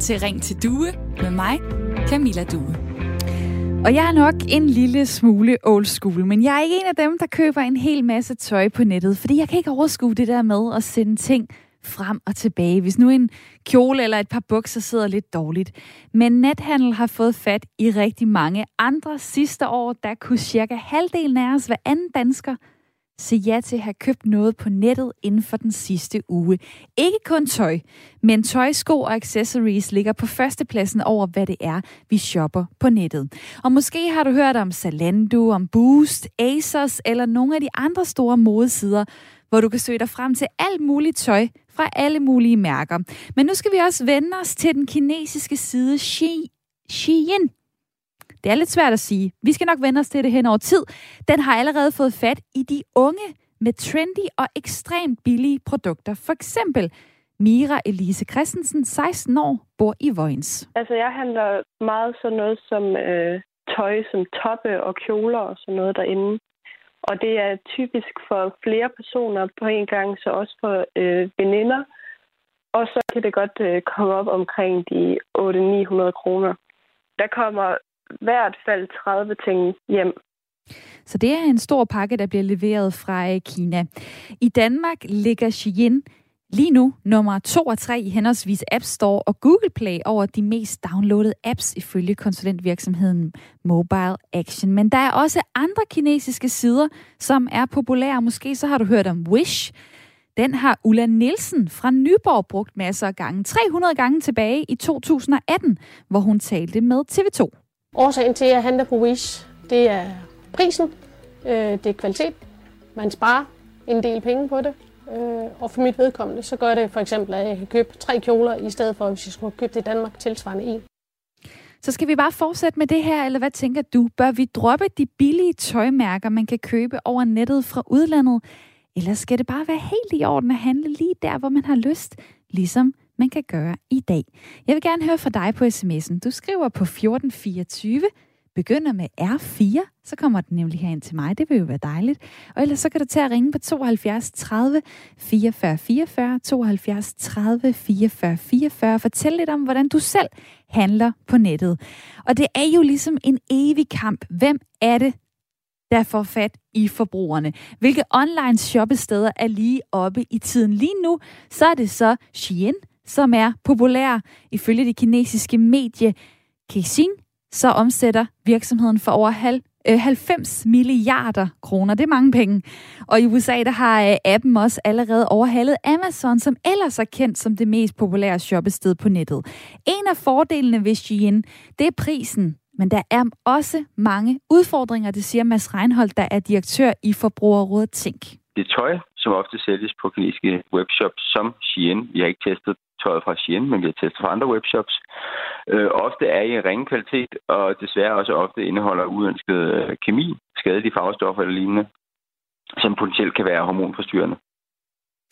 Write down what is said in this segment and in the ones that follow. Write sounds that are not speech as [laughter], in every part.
til Ring til Due med mig, Camilla Due. Og jeg er nok en lille smule old school, men jeg er ikke en af dem, der køber en hel masse tøj på nettet, fordi jeg kan ikke overskue det der med at sende ting frem og tilbage, hvis nu en kjole eller et par bukser sidder lidt dårligt. Men nethandel har fået fat i rigtig mange andre. Sidste år, der kunne cirka halvdelen af os, hver anden dansker, se ja til at have købt noget på nettet inden for den sidste uge. Ikke kun tøj, men tøj, sko og accessories ligger på førstepladsen over, hvad det er, vi shopper på nettet. Og måske har du hørt om Zalando, om Boost, Asos eller nogle af de andre store modesider, hvor du kan søge dig frem til alt muligt tøj fra alle mulige mærker. Men nu skal vi også vende os til den kinesiske side Shein. Det er lidt svært at sige. Vi skal nok vende os til det hen over tid. Den har allerede fået fat i de unge med trendy og ekstremt billige produkter. For eksempel Mira Elise Christensen, 16 år, bor i Vojens. Altså, jeg handler meget sådan noget som øh, tøj, som toppe og kjoler og sådan noget derinde. Og det er typisk for flere personer på en gang, så også for øh, veninder. Og så kan det godt øh, komme op omkring de 800-900 kroner. Der kommer hvert fald 30 ting hjem. Så det er en stor pakke, der bliver leveret fra øh, Kina. I Danmark ligger Shein lige nu nummer 2 og 3 i henholdsvis App Store og Google Play over de mest downloadede apps ifølge konsulentvirksomheden Mobile Action. Men der er også andre kinesiske sider, som er populære. Måske så har du hørt om Wish. Den har Ulla Nielsen fra Nyborg brugt masser af gange. 300 gange tilbage i 2018, hvor hun talte med TV2. Årsagen til, at jeg handler på Wish, det er prisen, øh, det er kvalitet. Man sparer en del penge på det. Øh, og for mit vedkommende, så gør det for eksempel, at jeg kan købe tre kjoler, i stedet for, hvis jeg skulle købe det i Danmark, tilsvarende en. Så skal vi bare fortsætte med det her, eller hvad tænker du? Bør vi droppe de billige tøjmærker, man kan købe over nettet fra udlandet? Eller skal det bare være helt i orden at handle lige der, hvor man har lyst, ligesom man kan gøre i dag? Jeg vil gerne høre fra dig på sms'en. Du skriver på 1424 begynder med R4, så kommer den nemlig herind til mig. Det vil jo være dejligt. Og ellers så kan du tage at ringe på 72 30 44 44, 72 30 44 44. Fortæl lidt om, hvordan du selv handler på nettet. Og det er jo ligesom en evig kamp. Hvem er det, der får fat i forbrugerne. Hvilke online shoppesteder er lige oppe i tiden? Lige nu, så er det så Shein, som er populær ifølge det kinesiske medie Keixin, så omsætter virksomheden for over halv, øh, 90 milliarder kroner. Det er mange penge. Og i USA der har øh, appen også allerede overhalet Amazon, som ellers er kendt som det mest populære shoppested på nettet. En af fordelene ved Shein, det er prisen. Men der er også mange udfordringer, det siger Mads Reinholdt, der er direktør i Forbrugerrådet Tænk. Det tøj, som ofte sælges på kinesiske webshops som Shein. Vi har ikke testet tøjet fra Shein, men vi har testet fra andre webshops. Øh, ofte er i ringe kvalitet, og desværre også ofte indeholder uønsket øh, kemi, skadelige farvestoffer eller lignende, som potentielt kan være hormonforstyrrende.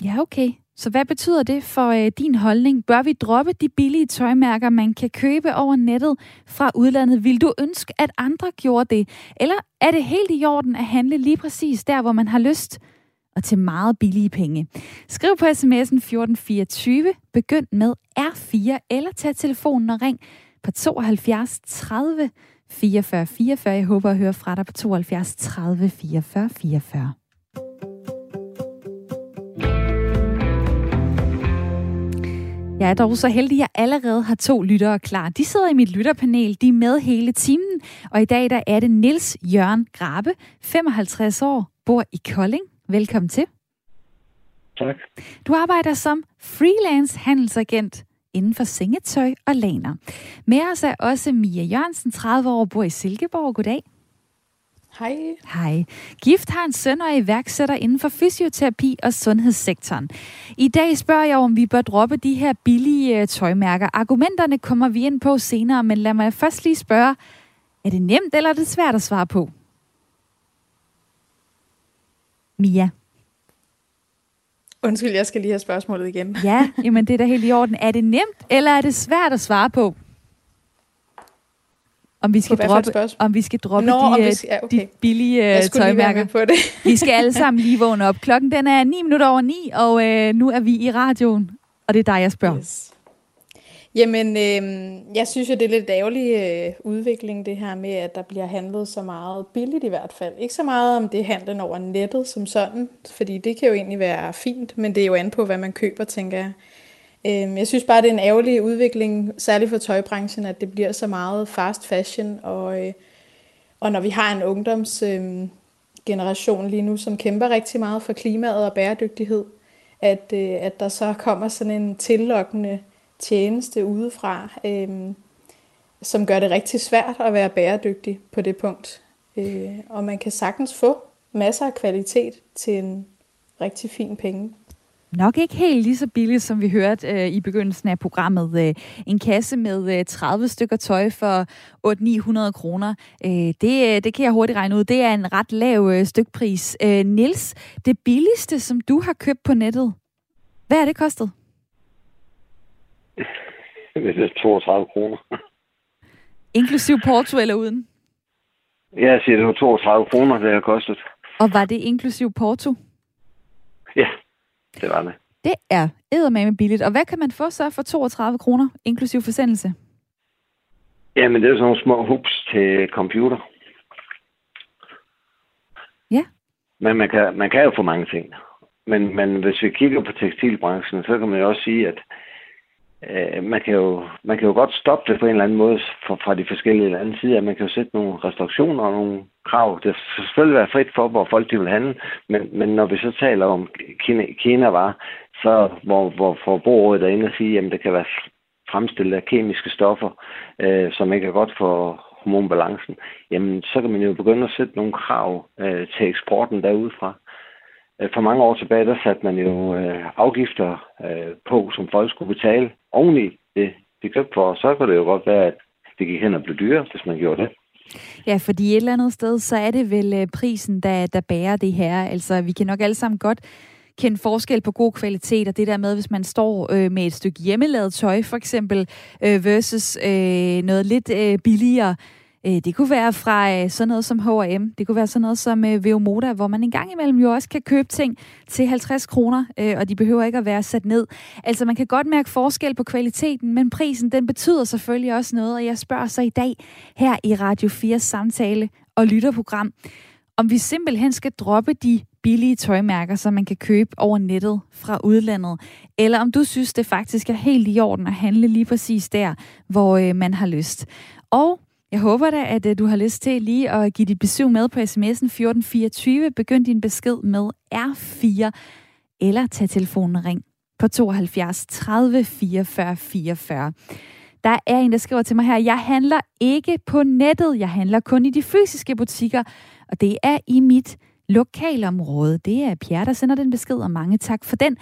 Ja, okay. Så hvad betyder det for øh, din holdning? Bør vi droppe de billige tøjmærker, man kan købe over nettet fra udlandet? Vil du ønske, at andre gjorde det? Eller er det helt i orden at handle lige præcis der, hvor man har lyst? Og til meget billige penge. Skriv på sms'en 1424, begynd med R4, eller tag telefonen og ring på 72 30 44 44. Jeg håber at høre fra dig på 72 30 44 44. Jeg er dog så heldig, at jeg allerede har to lyttere klar. De sidder i mit lytterpanel, de er med hele timen. Og i dag der er det Nils Jørgen Grabe, 55 år, bor i Kolding. Velkommen til. Tak. Du arbejder som freelance handelsagent inden for sengetøj og laner. Med os er også Mia Jørgensen, 30 år, bor i Silkeborg. Goddag. Hej. Hej. Gift har en søn og iværksætter inden for fysioterapi og sundhedssektoren. I dag spørger jeg, om vi bør droppe de her billige øh, tøjmærker. Argumenterne kommer vi ind på senere, men lad mig først lige spørge, er det nemt eller er det svært at svare på? Mia. Undskyld, jeg skal lige have spørgsmålet igen. Ja, [laughs] jamen det er da helt i orden. Er det nemt, eller er det svært at svare på? Om vi skal droppe, om vi skal droppe Nå, de, vi skal, ja, okay. de billige uh, tøjmærker. på det. vi skal alle [laughs] sammen lige vågne op. Klokken den er 9 minutter over 9, og øh, nu er vi i radioen, og det er dig, jeg spørger. Yes. Jamen, øh, jeg synes jo, det er lidt ærgerlig øh, udvikling, det her med, at der bliver handlet så meget billigt i hvert fald. Ikke så meget om det handler over nettet som sådan, fordi det kan jo egentlig være fint, men det er jo an på, hvad man køber, tænker jeg. Øh, jeg synes bare, det er en ærgerlig udvikling, særligt for tøjbranchen, at det bliver så meget fast fashion, og, øh, og når vi har en ungdomsgeneration øhm, øh, lige nu, som kæmper rigtig meget for klimaet og bæredygtighed, at, øh, at der så kommer sådan en tillokkende tjeneste udefra, øh, som gør det rigtig svært at være bæredygtig på det punkt. Øh, og man kan sagtens få masser af kvalitet til en rigtig fin penge. Nok ikke helt lige så billigt, som vi hørte øh, i begyndelsen af programmet. Øh, en kasse med øh, 30 stykker tøj for 800-900 kroner. Øh, det, øh, det kan jeg hurtigt regne ud. Det er en ret lav øh, stykpris. Øh, Nils, det billigste, som du har købt på nettet, hvad er det kostet? [laughs] Det er 32 kroner. Inklusiv porto eller uden? Ja, jeg siger, det var 32 kroner, det har kostet. Og var det inklusiv porto? Ja, det var det. Det er eddermame billigt. Og hvad kan man få så for 32 kroner, inklusiv forsendelse? Jamen, det er sådan nogle små hoops til computer. Ja. Men man kan, man kan jo få mange ting. Men, men hvis vi kigger på tekstilbranchen, så kan man jo også sige, at øh, man, kan jo, man kan jo godt stoppe det på en eller anden måde fra, fra de forskellige lande sider. Man kan jo sætte nogle restriktioner og nogle krav. Det skal selvfølgelig være frit for, hvor folk de vil handle, men, men når vi så taler om Kina, Kina var, så hvor, hvor forbrugerrådet er inde og sige, at det kan være fremstillet af kemiske stoffer, øh, som ikke er godt for hormonbalancen, jamen så kan man jo begynde at sætte nogle krav øh, til eksporten derudfra. Øh, for mange år tilbage, der satte man jo øh, afgifter øh, på, som folk skulle betale oveni det, de købte for. Så kunne det jo godt være, at det gik hen og blev dyrere, hvis man gjorde det. Ja, fordi et eller andet sted, så er det vel øh, prisen, der, der bærer det her. Altså, vi kan nok alle sammen godt kende forskel på god kvalitet, og det der med, hvis man står øh, med et stykke hjemmelavet tøj, for eksempel, øh, versus øh, noget lidt øh, billigere, Øh, det kunne være fra øh, sådan noget som H&M, det kunne være sådan noget som øh, Veomoda, hvor man en gang imellem jo også kan købe ting til 50 kroner, øh, og de behøver ikke at være sat ned. Altså man kan godt mærke forskel på kvaliteten, men prisen den betyder selvfølgelig også noget, og jeg spørger så i dag her i Radio 4 samtale og lytterprogram, om vi simpelthen skal droppe de billige tøjmærker, som man kan købe over nettet fra udlandet, eller om du synes, det faktisk er helt i orden at handle lige præcis der, hvor øh, man har lyst. Og jeg håber da, at øh, du har lyst til lige at give dit besøg med på sms'en 1424. Begynd din besked med R4, eller tag telefonen og ring på 72 30 44 44. Der er en, der skriver til mig her, jeg handler ikke på nettet, jeg handler kun i de fysiske butikker, og det er i mit lokalområde. Det er Pierre, der sender den besked, og mange tak for den.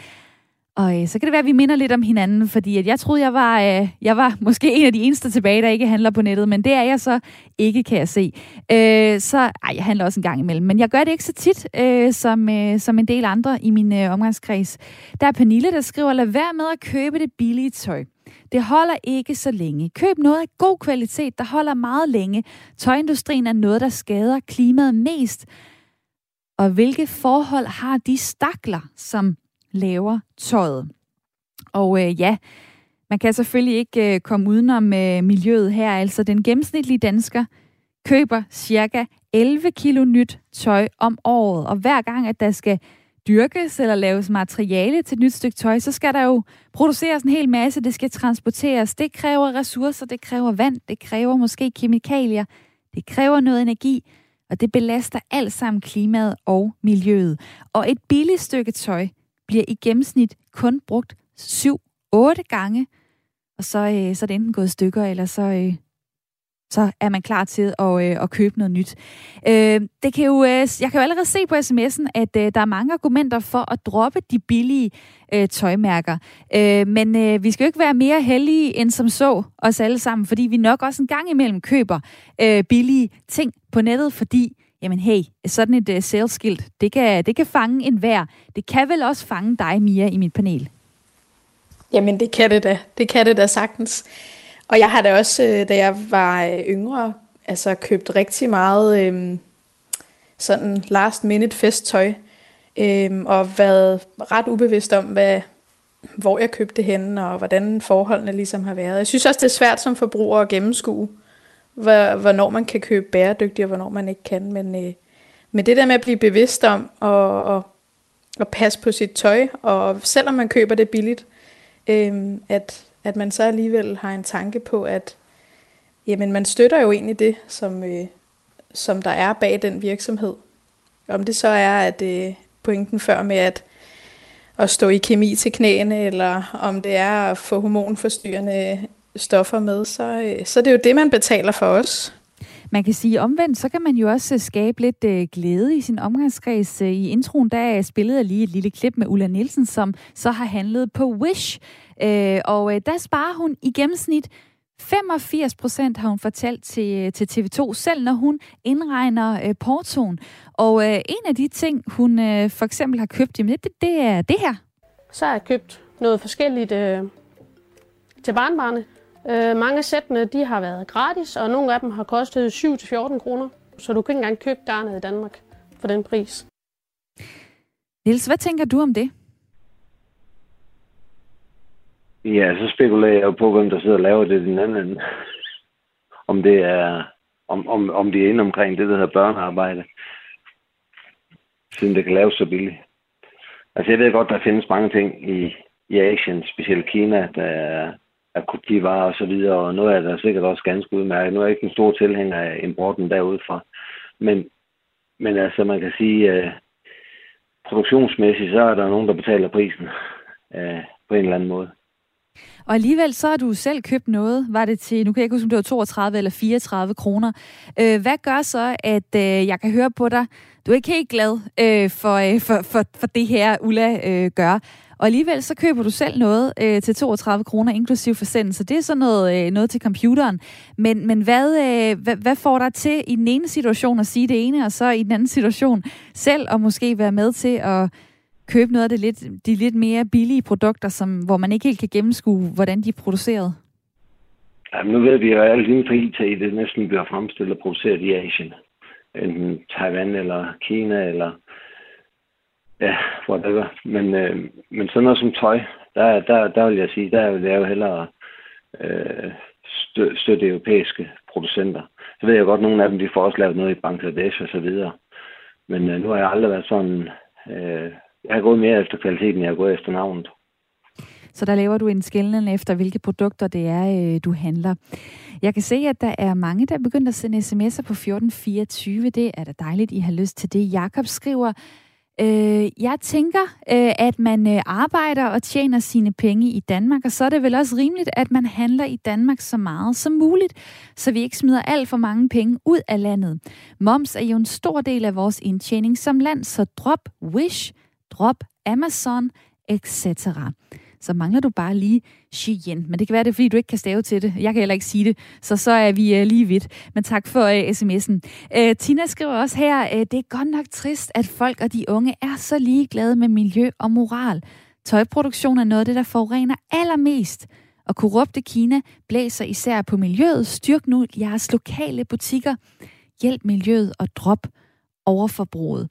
Og øh, så kan det være, at vi minder lidt om hinanden, fordi at jeg troede, jeg var, øh, jeg var måske en af de eneste tilbage, der ikke handler på nettet, men det er jeg så ikke, kan jeg se. Øh, så ej, jeg handler også en gang imellem, men jeg gør det ikke så tit, øh, som, øh, som en del andre i min øh, omgangskreds. Der er Pernille, der skriver, lad være med at købe det billige tøj. Det holder ikke så længe. Køb noget af god kvalitet, der holder meget længe. Tøjindustrien er noget, der skader klimaet mest. Og hvilke forhold har de stakler, som laver tøjet. Og øh, ja, man kan selvfølgelig ikke øh, komme udenom øh, miljøet her. Altså den gennemsnitlige dansker køber cirka 11 kilo nyt tøj om året. Og hver gang, at der skal dyrkes eller laves materiale til et nyt stykke tøj, så skal der jo produceres en hel masse. Det skal transporteres. Det kræver ressourcer, det kræver vand, det kræver måske kemikalier. Det kræver noget energi, og det belaster alt sammen klimaet og miljøet. Og et billigt stykke tøj, bliver i gennemsnit kun brugt 7-8 gange, og så, øh, så er det enten gået stykker, eller så, øh, så er man klar til at, øh, at købe noget nyt. Øh, det kan jo, øh, jeg kan jo allerede se på sms'en, at øh, der er mange argumenter for at droppe de billige øh, tøjmærker. Øh, men øh, vi skal jo ikke være mere heldige end som så os alle sammen, fordi vi nok også en gang imellem køber øh, billige ting på nettet, fordi jamen hey, sådan et øh, uh, salesskilt, det kan, det kan fange en vær. Det kan vel også fange dig, Mia, i mit panel? Jamen, det kan det da. Det kan det da sagtens. Og jeg har da også, øh, da jeg var øh, yngre, altså købt rigtig meget øhm, sådan last minute festtøj, øhm, og været ret ubevidst om, hvad, hvor jeg købte det henne, og hvordan forholdene ligesom har været. Jeg synes også, det er svært som forbruger at gennemskue, hvornår man kan købe bæredygtigt, og hvornår man ikke kan. Men, øh, men det der med at blive bevidst om og, og, og passe på sit tøj, og selvom man køber det billigt, øh, at, at man så alligevel har en tanke på, at jamen, man støtter jo egentlig det, som, øh, som der er bag den virksomhed. Om det så er, at øh, pointen før med, at at stå i kemi til knæene, eller om det er at få hormonforstyrrende stoffer med, så, øh, så det er jo det, man betaler for os. Man kan sige omvendt, så kan man jo også skabe lidt øh, glæde i sin omgangskreds. Øh, I introen, der spillede jeg lige et lille klip med Ulla Nielsen, som så har handlet på Wish. Øh, og øh, der sparer hun i gennemsnit 85 procent har hun fortalt til, til TV2, selv når hun indregner øh, portoen. Og øh, en af de ting, hun øh, for eksempel har købt, jamen det, det er det her. Så har jeg købt noget forskelligt øh, til barnbarne. Øh, mange af sættene de har været gratis, og nogle af dem har kostet 7-14 kroner. Så du kan ikke engang købe garnet i Danmark for den pris. Niels, hvad tænker du om det? Ja, så spekulerer jeg jo på, hvem der sidder og laver det i den anden ende. [laughs] Om det er, om, om, om de er inde omkring det, der hedder børnearbejde. Siden det kan laves så billigt. Altså jeg ved godt, der findes mange ting i, i Asien, specielt Kina, der er, af kopivarer og så videre, og noget af det er sikkert også ganske udmærket. Nu er jeg ikke en stor tilhænger af importen derudfra. Men, men altså man kan sige, at produktionsmæssigt, så er der nogen, der betaler prisen uh, på en eller anden måde. Og alligevel så har du selv købt noget, var det til, nu kan jeg ikke huske, om det var 32 eller 34 kroner. Øh, hvad gør så, at øh, jeg kan høre på dig, du er ikke helt glad øh, for, øh, for, for, for det her, Ulla øh, gør. Og alligevel så køber du selv noget øh, til 32 kroner, inklusiv forsendelse. Det er så noget, øh, noget til computeren. Men, men hvad, øh, hvad, hvad får dig til i den ene situation at sige det ene, og så i den anden situation selv at måske være med til at købe noget af det lidt, de lidt mere billige produkter, som, hvor man ikke helt kan gennemskue, hvordan de er produceret? Jamen, nu ved vi jo, at alt inden for IT, det næsten bliver fremstillet og produceret i Asien. Enten Taiwan eller Kina eller ja, whatever. Men, øh, men sådan noget som tøj, der, der, der vil jeg sige, der vil jeg jo hellere øh, stø, støtte europæiske producenter. Så ved jeg godt, at nogle af dem de får også lavet noget i Bangladesh og så videre. Men øh, nu har jeg aldrig været sådan øh, jeg har gået mere efter kvaliteten, jeg har gået efter navnet. Så der laver du en skældning efter, hvilke produkter det er, øh, du handler. Jeg kan se, at der er mange, der er begyndt at sende sms'er på 1424. Det er da dejligt, I har lyst til det. Jakob skriver, Øh, jeg tænker, øh, at man øh, arbejder og tjener sine penge i Danmark, og så er det vel også rimeligt, at man handler i Danmark så meget som muligt, så vi ikke smider alt for mange penge ud af landet. Moms er jo en stor del af vores indtjening som land, så drop Wish, drop Amazon, etc. Så mangler du bare lige Shein. Men det kan være, det er, fordi du ikke kan stave til det. Jeg kan heller ikke sige det, så så er vi uh, lige vidt. Men tak for uh, sms'en. Uh, Tina skriver også her, uh, det er godt nok trist, at folk og de unge er så ligeglade med miljø og moral. Tøjproduktion er noget af det, der forurener allermest. Og korrupte Kina blæser især på miljøet. Styrk nu jeres lokale butikker. Hjælp miljøet og drop overforbruget.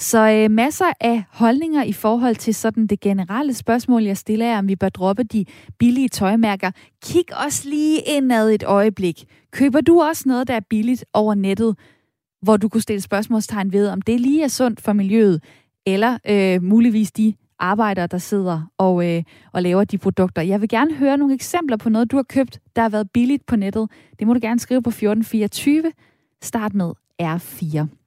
Så øh, masser af holdninger i forhold til sådan det generelle spørgsmål, jeg stiller er, om vi bør droppe de billige tøjmærker. Kig også lige indad et øjeblik. Køber du også noget, der er billigt over nettet, hvor du kunne stille spørgsmålstegn ved, om det lige er sundt for miljøet, eller øh, muligvis de arbejdere, der sidder og, øh, og laver de produkter. Jeg vil gerne høre nogle eksempler på noget, du har købt, der har været billigt på nettet. Det må du gerne skrive på 1424. Start med R4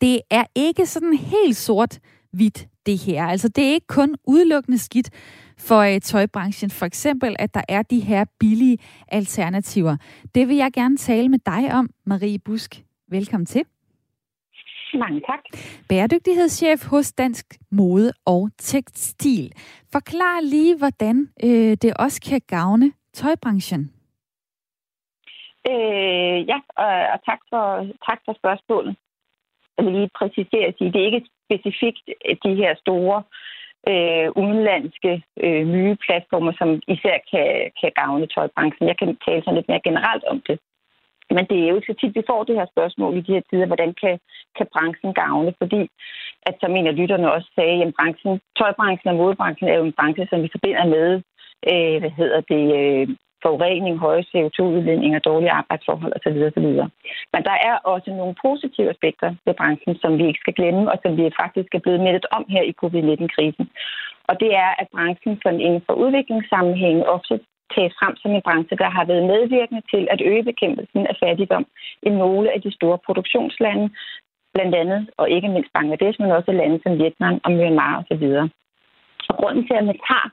det er ikke sådan helt sort-hvidt, det her. Altså, det er ikke kun udelukkende skidt for uh, tøjbranchen. For eksempel, at der er de her billige alternativer. Det vil jeg gerne tale med dig om, Marie Busk. Velkommen til. Mange tak. Bæredygtighedschef hos Dansk Mode og Tekstil. Forklar lige, hvordan øh, det også kan gavne tøjbranchen. Øh, ja, og, og tak, for, tak for spørgsmålet lige præcisere at sige, det er ikke specifikt øh, de her store øh, udenlandske øh, nye platformer, som især kan, kan gavne tøjbranchen. Jeg kan tale sådan lidt mere generelt om det. Men det er jo ikke så tit, vi får det her spørgsmål i de her tider, hvordan kan, kan branchen gavne? Fordi, at som en af lytterne også sagde, at branchen, tøjbranchen og modebranchen er jo en branche, som vi forbinder med, øh, hvad hedder det, øh, forurening, høje CO2-udledninger, dårlige arbejdsforhold osv. osv. Men der er også nogle positive aspekter ved branchen, som vi ikke skal glemme, og som vi faktisk er blevet mindet om her i covid-19-krisen. Og det er, at branchen sådan inden for udviklingssammenhæng ofte tages frem som en branche, der har været medvirkende til at øge bekæmpelsen af fattigdom i nogle af de store produktionslande, blandt andet, og ikke mindst Bangladesh, men også lande som Vietnam og Myanmar osv. Og grunden til, at man tager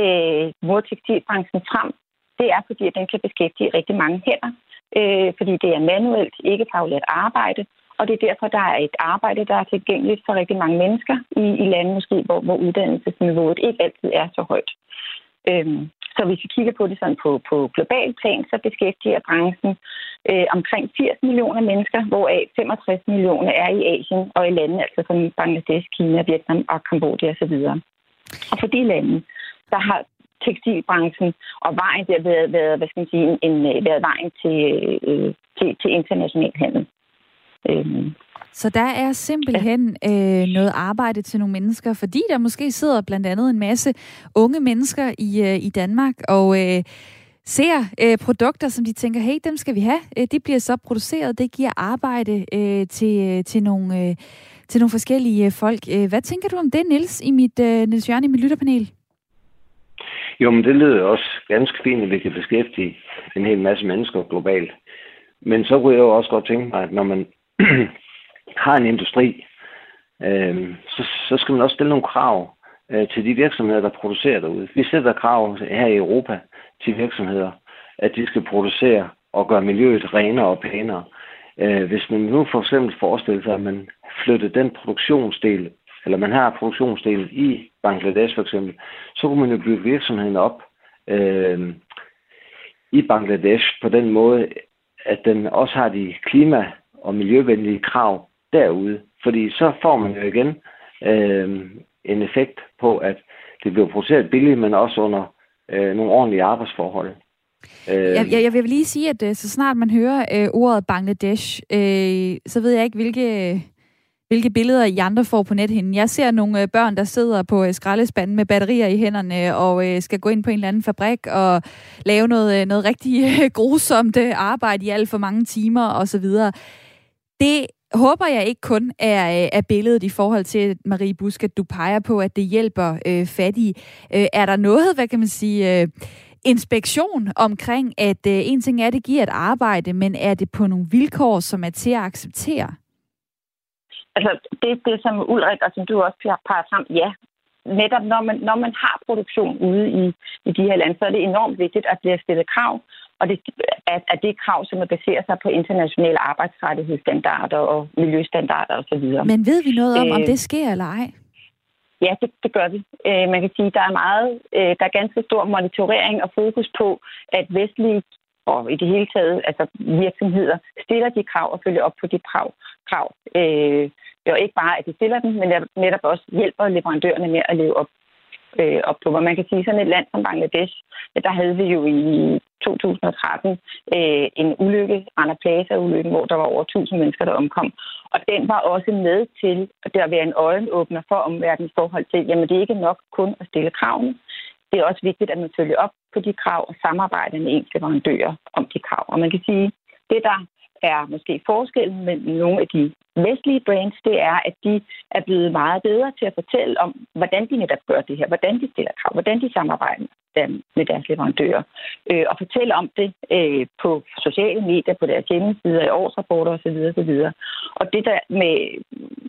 øh, modtekstilbranchen frem, det er, fordi at den kan beskæftige rigtig mange hænder, øh, fordi det er manuelt, ikke faglært arbejde, og det er derfor, der er et arbejde, der er tilgængeligt for rigtig mange mennesker i, i lande måske, hvor, hvor uddannelsesniveauet ikke altid er så højt. Øhm, så hvis vi kigger på det sådan på, på global plan, så beskæftiger branchen øh, omkring 80 millioner mennesker, hvoraf 65 millioner er i Asien og i lande, altså som Bangladesh, Kina, Vietnam og Kambodja osv. Og for de lande, der har tekstilbranchen og vejen der været, været hvad skal man sige, en, en, været vejen til, øh, til, til international handel. Øhm. Så der er simpelthen øh, noget arbejde til nogle mennesker, fordi der måske sidder blandt andet en masse unge mennesker i, øh, i Danmark og øh, ser øh, produkter, som de tænker, hey, dem skal vi have. Øh, de bliver så produceret, det giver arbejde øh, til, til, nogle, øh, til nogle forskellige folk. Øh, hvad tænker du om det, Nils i mit, øh, Niels Jørgen, i mit lytterpanel? Jo, men det lyder også ganske fint, at vi kan beskæftige en hel masse mennesker globalt. Men så kunne jeg jo også godt tænke mig, at når man [clears throat] har en industri, øh, så, så skal man også stille nogle krav øh, til de virksomheder, der producerer derude. Vi sætter krav her i Europa til virksomheder, at de skal producere og gøre miljøet renere og pænere. Øh, hvis man nu for eksempel forestiller sig, at man flytter den produktionsdel, eller man har produktionsdelen i Bangladesh for eksempel, så kunne man jo bygge virksomheden op øh, i Bangladesh på den måde, at den også har de klima- og miljøvenlige krav derude. Fordi så får man jo igen øh, en effekt på, at det bliver produceret billigt, men også under øh, nogle ordentlige arbejdsforhold. Øh, jeg, jeg, jeg vil lige sige, at øh, så snart man hører øh, ordet Bangladesh, øh, så ved jeg ikke, hvilke, hvilke billeder I andre får på nethinden. Jeg ser nogle øh, børn, der sidder på øh, skraldespanden med batterier i hænderne øh, og skal gå ind på en eller anden fabrik og lave noget, noget rigtig [laughs] grusomt arbejde i alt for mange timer osv. Det håber jeg ikke kun er, er billedet i forhold til, Marie Busk, at du peger på, at det hjælper øh, fattige. Øh, er der noget, hvad kan man sige, øh, inspektion omkring, at øh, en ting er, at det giver et arbejde, men er det på nogle vilkår, som er til at acceptere? Altså, det, det som Ulrik og som du også peger frem, ja, netop når man, når man har produktion ude i, i de her lande, så er det enormt vigtigt, at bliver stillet krav og det er, er det krav, som er baserer sig på internationale arbejdsrettighedsstandarder og miljøstandarder osv. Men ved vi noget om, øh, om det sker eller ej? Ja, det, det gør vi. Øh, man kan sige, at der er meget, øh, der er ganske stor monitorering og fokus på, at vestlige og i det hele taget altså virksomheder stiller de krav og følger op på de krav. krav. Øh, det er ikke bare, at de stiller dem, men netop også hjælper leverandørerne med at leve op øh, op på. Hvor man kan sige, sådan et land som Bangladesh, der havde vi jo i 2013 øh, en ulykke, Anna Plaza-ulykken, hvor der var over 1000 mennesker, der omkom. Og den var også med til at der være en øjenåbner for omverdens forhold til, jamen det er ikke nok kun at stille kravene. Det er også vigtigt, at man følger op på de krav og samarbejde med ens leverandører om de krav. Og man kan sige, det der er måske forskellen mellem nogle af de vestlige brands, det er, at de er blevet meget bedre til at fortælle om, hvordan de netop gør det her, hvordan de stiller krav, hvordan de samarbejder med deres leverandører, øh, og fortælle om det øh, på sociale medier, på deres hjemmesider, i årsrapporter osv. osv. Og det der med,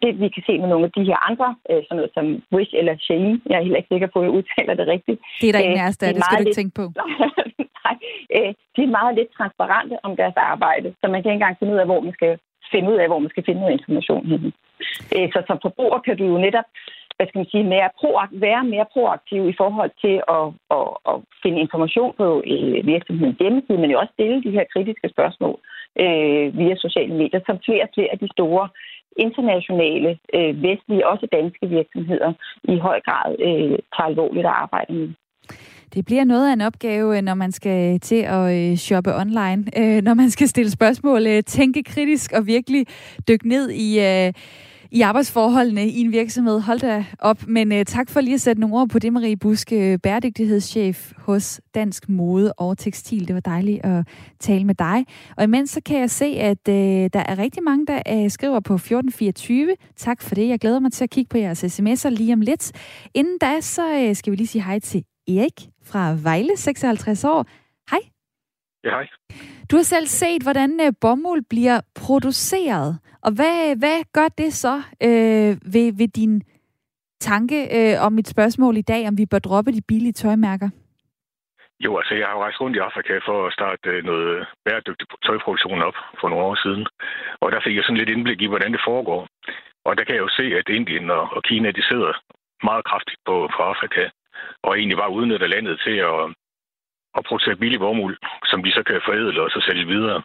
det vi kan se med nogle af de her andre, øh, sådan noget som Wish eller Shane, jeg er heller ikke sikker på, at jeg udtaler det rigtigt. Det er der af os, der, det skal du ikke tænke på. [laughs] Nej, øh, de er meget lidt transparente om deres arbejde, så man kan ikke engang finde ud af, hvor man skal finde ud af, hvor man skal finde noget information henne. Øh, så som forbruger kan du jo netop hvad skal man sige, mere proakt, være mere proaktiv i forhold til at, at, at finde information på øh, virksomhedens hjemmeside, men jo også stille de her kritiske spørgsmål øh, via sociale medier, som flere og flere af de store internationale, øh, vestlige, også danske virksomheder i høj grad øh, tager alvorligt at arbejde med. Det bliver noget af en opgave, øh, når man skal til at øh, shoppe online, [laughs] øh, når man skal stille spørgsmål, tænke kritisk og virkelig dykke ned i i arbejdsforholdene i en virksomhed. Hold da op. Men uh, tak for lige at sætte nogle ord på det, Marie Buske, bæredygtighedschef hos Dansk Mode og Tekstil. Det var dejligt at tale med dig. Og imens så kan jeg se, at uh, der er rigtig mange, der uh, skriver på 1424. Tak for det. Jeg glæder mig til at kigge på jeres sms'er lige om lidt. Inden da, så uh, skal vi lige sige hej til Erik fra Vejle, 56 år. Hej. Ja, hej. Du har selv set, hvordan uh, bomuld bliver produceret. Og hvad, hvad gør det så øh, ved, ved din tanke øh, om mit spørgsmål i dag, om vi bør droppe de billige tøjmærker? Jo, altså jeg har rejst rundt i Afrika for at starte øh, noget bæredygtig tøjproduktion op for nogle år siden. Og der fik jeg sådan lidt indblik i, hvordan det foregår. Og der kan jeg jo se, at Indien og Kina, de sidder meget kraftigt på, på Afrika, og egentlig bare udnytter landet til at, at producere billig vormuld, som de så kan forædle og så sælge videre.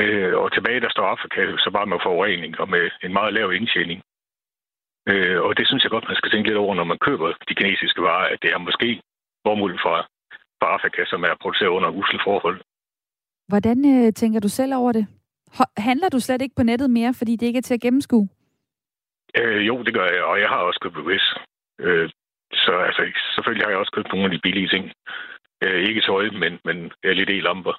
Øh, og tilbage der står Afrika så bare med forurening og med en meget lav indtjening. Øh, og det synes jeg godt, man skal tænke lidt over, når man køber de kinesiske varer, at det er måske bomuld fra, fra Afrika, som er produceret under usle forhold. Hvordan øh, tænker du selv over det? Handler du slet ikke på nettet mere, fordi det ikke er til at gennemskue? Øh, jo, det gør jeg, og jeg har også købt bevis. Øh, så altså, selvfølgelig har jeg også købt nogle af de billige ting. Øh, ikke tøj, men, men LED-lamper.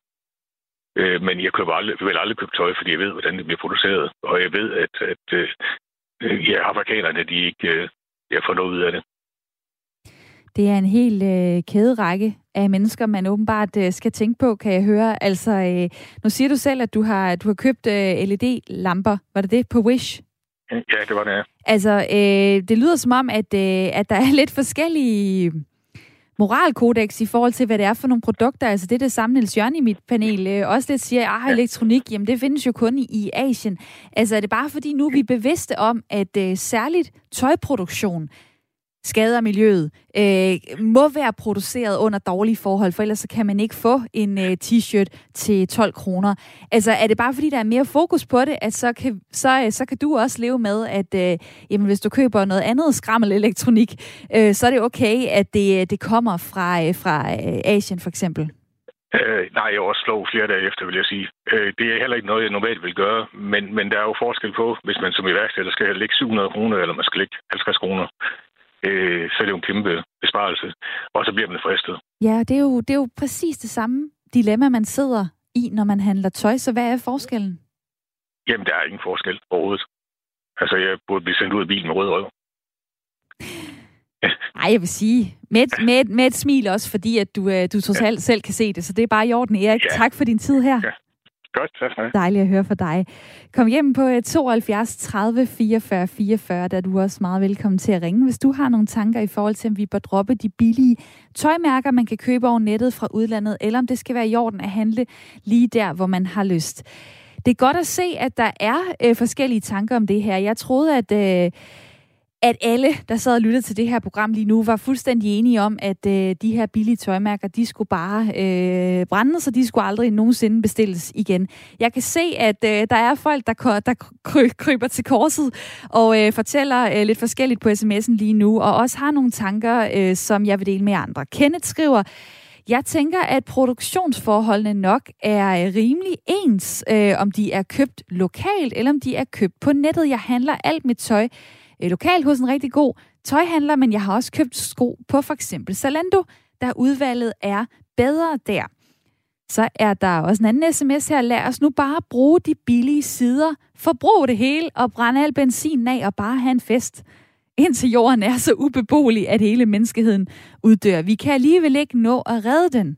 Øh, men jeg køber aldrig, vil aldrig købe tøj, fordi jeg ved, hvordan det bliver produceret. Og jeg ved, at, at øh, ja, afrikanerne, de ikke øh, jeg får noget ud af det. Det er en hel øh, kæderække af mennesker, man åbenbart øh, skal tænke på, kan jeg høre. Altså, øh, nu siger du selv, at du har, du har købt øh, LED-lamper. Var det det på Wish? Ja, det var det. Altså, øh, det lyder som om, at, øh, at der er lidt forskellige moralkodex i forhold til, hvad det er for nogle produkter. Altså det er det samme, Niels Jørgen i mit panel øh, også lidt siger, at elektronik, jamen det findes jo kun i, i Asien. Altså er det bare fordi nu vi er bevidste om, at øh, særligt tøjproduktion skader miljøet, øh, må være produceret under dårlige forhold, for ellers så kan man ikke få en øh, t-shirt til 12 kroner. Altså er det bare fordi, der er mere fokus på det, at så kan, så, øh, så kan du også leve med, at øh, jamen, hvis du køber noget andet skrammel elektronik, øh, så er det okay, at det, øh, det kommer fra, øh, fra øh, Asien for eksempel? Øh, nej, jeg også slå flere dage efter, vil jeg sige. Øh, det er heller ikke noget, jeg normalt vil gøre, men, men der er jo forskel på, hvis man som iværksætter skal lægge 700 kroner, eller man skal lægge 50 kroner øh, så er det jo en kæmpe besparelse. Og så bliver man fristet. Ja, det er, jo, det er jo præcis det samme dilemma, man sidder i, når man handler tøj. Så hvad er forskellen? Jamen, der er ingen forskel overhovedet. Altså, jeg burde blive sendt ud af bilen med rød røv. [laughs] Nej, jeg vil sige, med et, med, et, med et smil også, fordi at du, øh, du trods alt selv kan se det. Så det er bare i orden, Erik. Ja. Tak for din tid her. Ja. Godt, tak for det. Dejligt at høre fra dig. Kom hjem på 72 30 44 44, der er du også meget velkommen til at ringe, hvis du har nogle tanker i forhold til, om vi bør droppe de billige tøjmærker, man kan købe over nettet fra udlandet, eller om det skal være i orden at handle lige der, hvor man har lyst. Det er godt at se, at der er øh, forskellige tanker om det her. Jeg troede, at... Øh, at alle, der sad og lyttede til det her program lige nu, var fuldstændig enige om, at øh, de her billige tøjmærker, de skulle bare øh, brænde, så de skulle aldrig nogensinde bestilles igen. Jeg kan se, at øh, der er folk, der, der kry, kryber til korset og øh, fortæller øh, lidt forskelligt på sms'en lige nu, og også har nogle tanker, øh, som jeg vil dele med andre. Kenneth skriver, jeg tænker, at produktionsforholdene nok er øh, rimelig ens, øh, om de er købt lokalt, eller om de er købt på nettet. Jeg handler alt mit tøj Øh, lokalt hos en rigtig god tøjhandler, men jeg har også købt sko på for eksempel Zalando, der udvalget er bedre der. Så er der også en anden sms her. Lad os nu bare bruge de billige sider, forbrug det hele og brænde al benzin af og bare have en fest. Indtil jorden er så ubeboelig, at hele menneskeheden uddør. Vi kan alligevel ikke nå at redde den.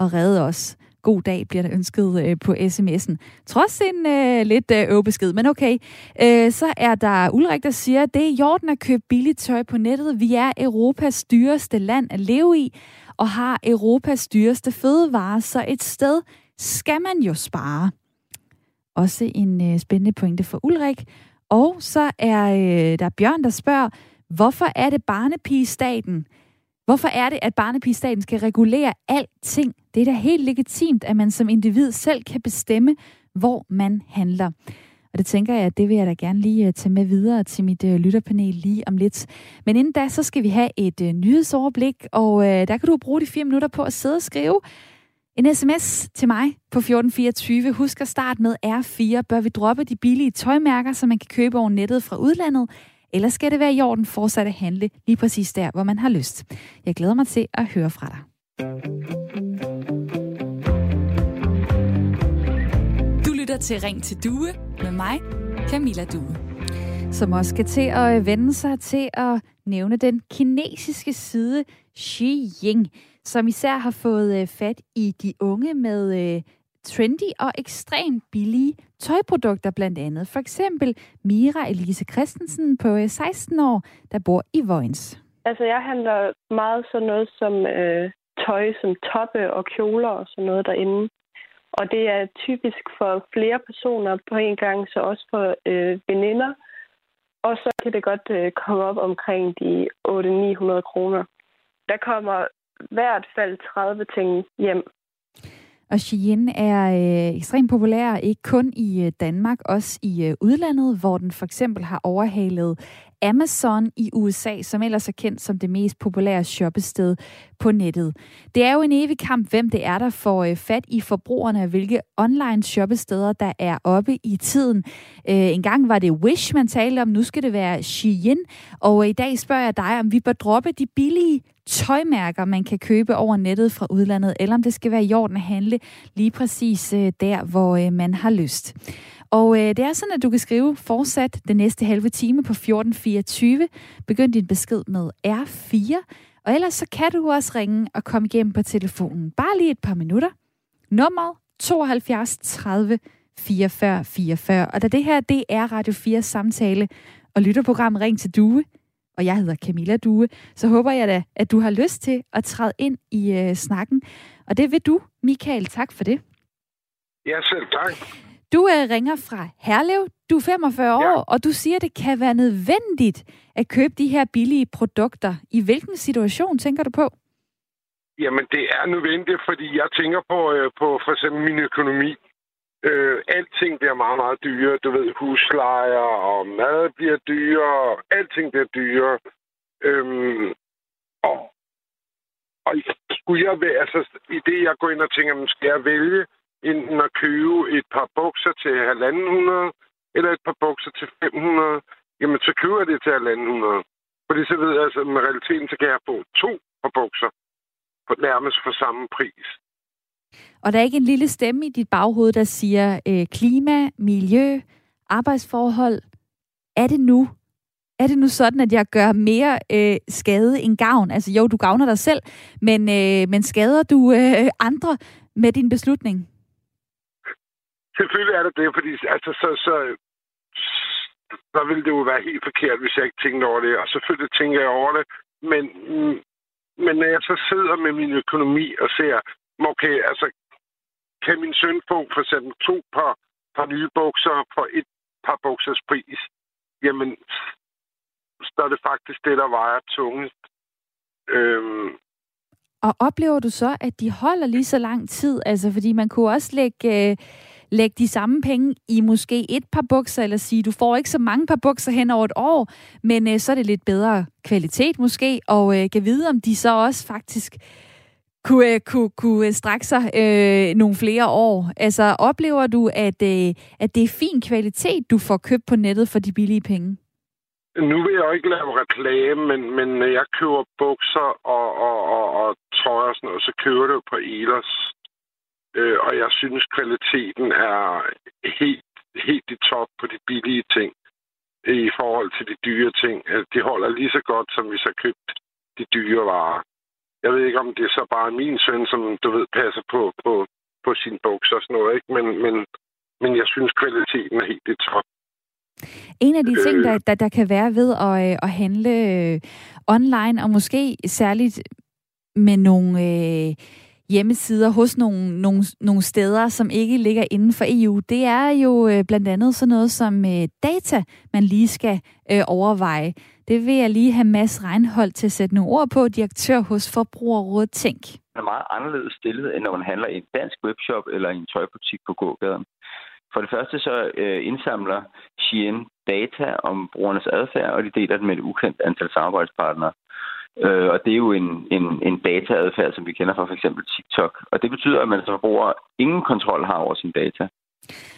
Og redde os god dag, bliver der ønsket øh, på sms'en. Trods en øh, lidt øh, øvebesked, men okay. Øh, så er der Ulrik, der siger, det er i at købe billigt tøj på nettet. Vi er Europas dyreste land at leve i, og har Europas dyreste fødevarer, så et sted skal man jo spare. Også en øh, spændende pointe for Ulrik. Og så er øh, der Bjørn, der spørger, hvorfor er det barnepigestaten, Hvorfor er det, at barnepigestaten skal regulere alting? Det er da helt legitimt, at man som individ selv kan bestemme, hvor man handler. Og det tænker jeg, at det vil jeg da gerne lige øh, tage med videre til mit øh, lytterpanel lige om lidt. Men inden da, så skal vi have et øh, nyhedsoverblik, og der kan du bruge de fire minutter på at sidde og skrive en sms til mig på 1424. Husk at starte med R4. Bør vi droppe de billige tøjmærker, som man kan købe over nettet fra udlandet? Eller skal det være i orden fortsat at handle lige præcis der, hvor man har lyst? Jeg glæder mig til at høre fra dig. Du lytter til Ring til Due med mig, Camilla Due. Som også skal til at vende sig til at nævne den kinesiske side Xi Jinping som især har fået øh, fat i de unge med øh, trendy og ekstremt billige tøjprodukter blandt andet. For eksempel Mira Elise Christensen på øh, 16 år, der bor i Vojens. Altså, jeg handler meget sådan noget som øh, tøj, som toppe og kjoler og sådan noget derinde. Og det er typisk for flere personer på en gang, så også for øh, veninder. Og så kan det godt øh, komme op omkring de 800-900 kroner. Der kommer hvert fald 30 ting hjem. Og Shein er øh, ekstremt populær, ikke kun i øh, Danmark, også i øh, udlandet, hvor den for eksempel har overhalet Amazon i USA, som ellers er kendt som det mest populære shoppested på nettet. Det er jo en evig kamp, hvem det er, der får øh, fat i forbrugerne, og hvilke online shoppesteder, der er oppe i tiden. Øh, en gang var det Wish, man talte om, nu skal det være Shein, og øh, i dag spørger jeg dig, om vi bør droppe de billige tøjmærker, man kan købe over nettet fra udlandet, eller om det skal være i orden at handle lige præcis der, hvor man har lyst. Og øh, det er sådan, at du kan skrive fortsat den næste halve time på 1424. Begynd din besked med R4. Og ellers så kan du også ringe og komme igennem på telefonen. Bare lige et par minutter. Nummer 72 30 44 44. Og da det her, det er Radio 4 samtale og lytterprogram Ring til Due, og jeg hedder Camilla Due, så håber jeg da, at du har lyst til at træde ind i øh, snakken. Og det vil du, Michael. Tak for det. Ja, selv tak. Du øh, ringer fra Herlev, du er 45 ja. år, og du siger, at det kan være nødvendigt at købe de her billige produkter. I hvilken situation tænker du på? Jamen, det er nødvendigt, fordi jeg tænker på, øh, på for eksempel min økonomi. Øh, alting bliver meget, meget dyrere. Du ved, huslejer og mad bliver dyrere. Alting bliver dyrere. Øhm, og, og skulle jeg være, altså, i det, jeg går ind og tænker, skal jeg vælge enten at købe et par bukser til 1.500 eller et par bukser til 500, jamen så køber jeg det til 1.500. Fordi så ved jeg, altså med realiteten, så kan jeg få to par bukser på nærmest for samme pris. Og der er ikke en lille stemme i dit baghoved, der siger øh, klima, miljø, arbejdsforhold. Er det nu? Er det nu sådan, at jeg gør mere øh, skade end gavn? Altså jo, du gavner dig selv, men, øh, men skader du øh, andre med din beslutning? Selvfølgelig er det det, fordi altså, så, så, så ville det jo være helt forkert, hvis jeg ikke tænkte over det. Og selvfølgelig tænker jeg over det. Men, men når jeg så sidder med min økonomi og ser, okay, altså, kan min søn få for eksempel to par, par nye bukser for et par buksers pris, jamen, så er det faktisk det, der vejer tungest. Øhm, og oplever du så, at de holder lige så lang tid? Altså, fordi man kunne også lægge... Øh lægge de samme penge i måske et par bukser, eller sige, du får ikke så mange par bukser hen over et år, men øh, så er det lidt bedre kvalitet måske, og øh, kan vide, om de så også faktisk kunne, øh, kunne, kunne strække sig øh, nogle flere år. Altså, oplever du, at, øh, at det er fin kvalitet, du får købt på nettet for de billige penge? Nu vil jeg jo ikke lave reklame, men, men når jeg køber bukser og, og, og, og tøj og sådan noget, så køber det jo på Elers. Øh, og jeg synes, kvaliteten er helt, helt i top på de billige ting i forhold til de dyre ting. Altså, de holder lige så godt, som hvis jeg købt de dyre varer. Jeg ved ikke, om det er så bare min søn, som du ved, passer på, på, på sin bukser og sådan noget, ikke? Men, men, men jeg synes, kvaliteten er helt i top. En af de ting, der, der, der kan være ved at, øh, at handle øh, online, og måske særligt med nogle øh, hjemmesider hos nogle, nogle, nogle steder, som ikke ligger inden for EU, det er jo øh, blandt andet sådan noget som øh, data, man lige skal øh, overveje. Det vil jeg lige have Mads Reinhold til at sætte nogle ord på, direktør hos Forbrugerrådet Tænk. Det er meget anderledes stillet, end når man handler i en dansk webshop eller i en tøjbutik på gågaden. For det første så øh, indsamler Shein data om brugernes adfærd, og de deler den med et ukendt antal samarbejdspartnere. Øh, og det er jo en, en, en dataadfærd, som vi kender fra for eksempel TikTok. Og det betyder, at man som bruger ingen kontrol har over sine data.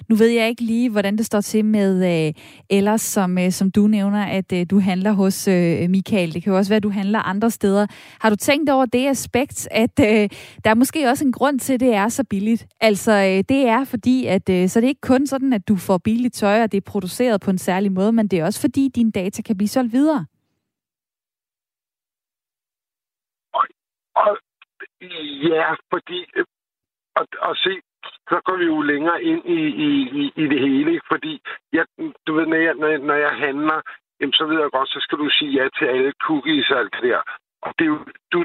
Nu ved jeg ikke lige, hvordan det står til med øh, ellers, som, øh, som du nævner, at øh, du handler hos øh, Michael. Det kan jo også være, at du handler andre steder. Har du tænkt over det aspekt, at øh, der er måske også en grund til, at det er så billigt? Altså, øh, det er fordi, at øh, så det er ikke kun sådan, at du får billigt tøj, og det er produceret på en særlig måde, men det er også fordi, dine data kan blive solgt videre. Og, ja, fordi og, og se, så går vi jo længere ind i, i, i, i det hele, ikke? fordi jeg, du ved, når jeg, når, jeg, når jeg handler, jamen, så ved jeg godt, så skal du sige ja til alle cookies og alt det der. Og det er jo, du,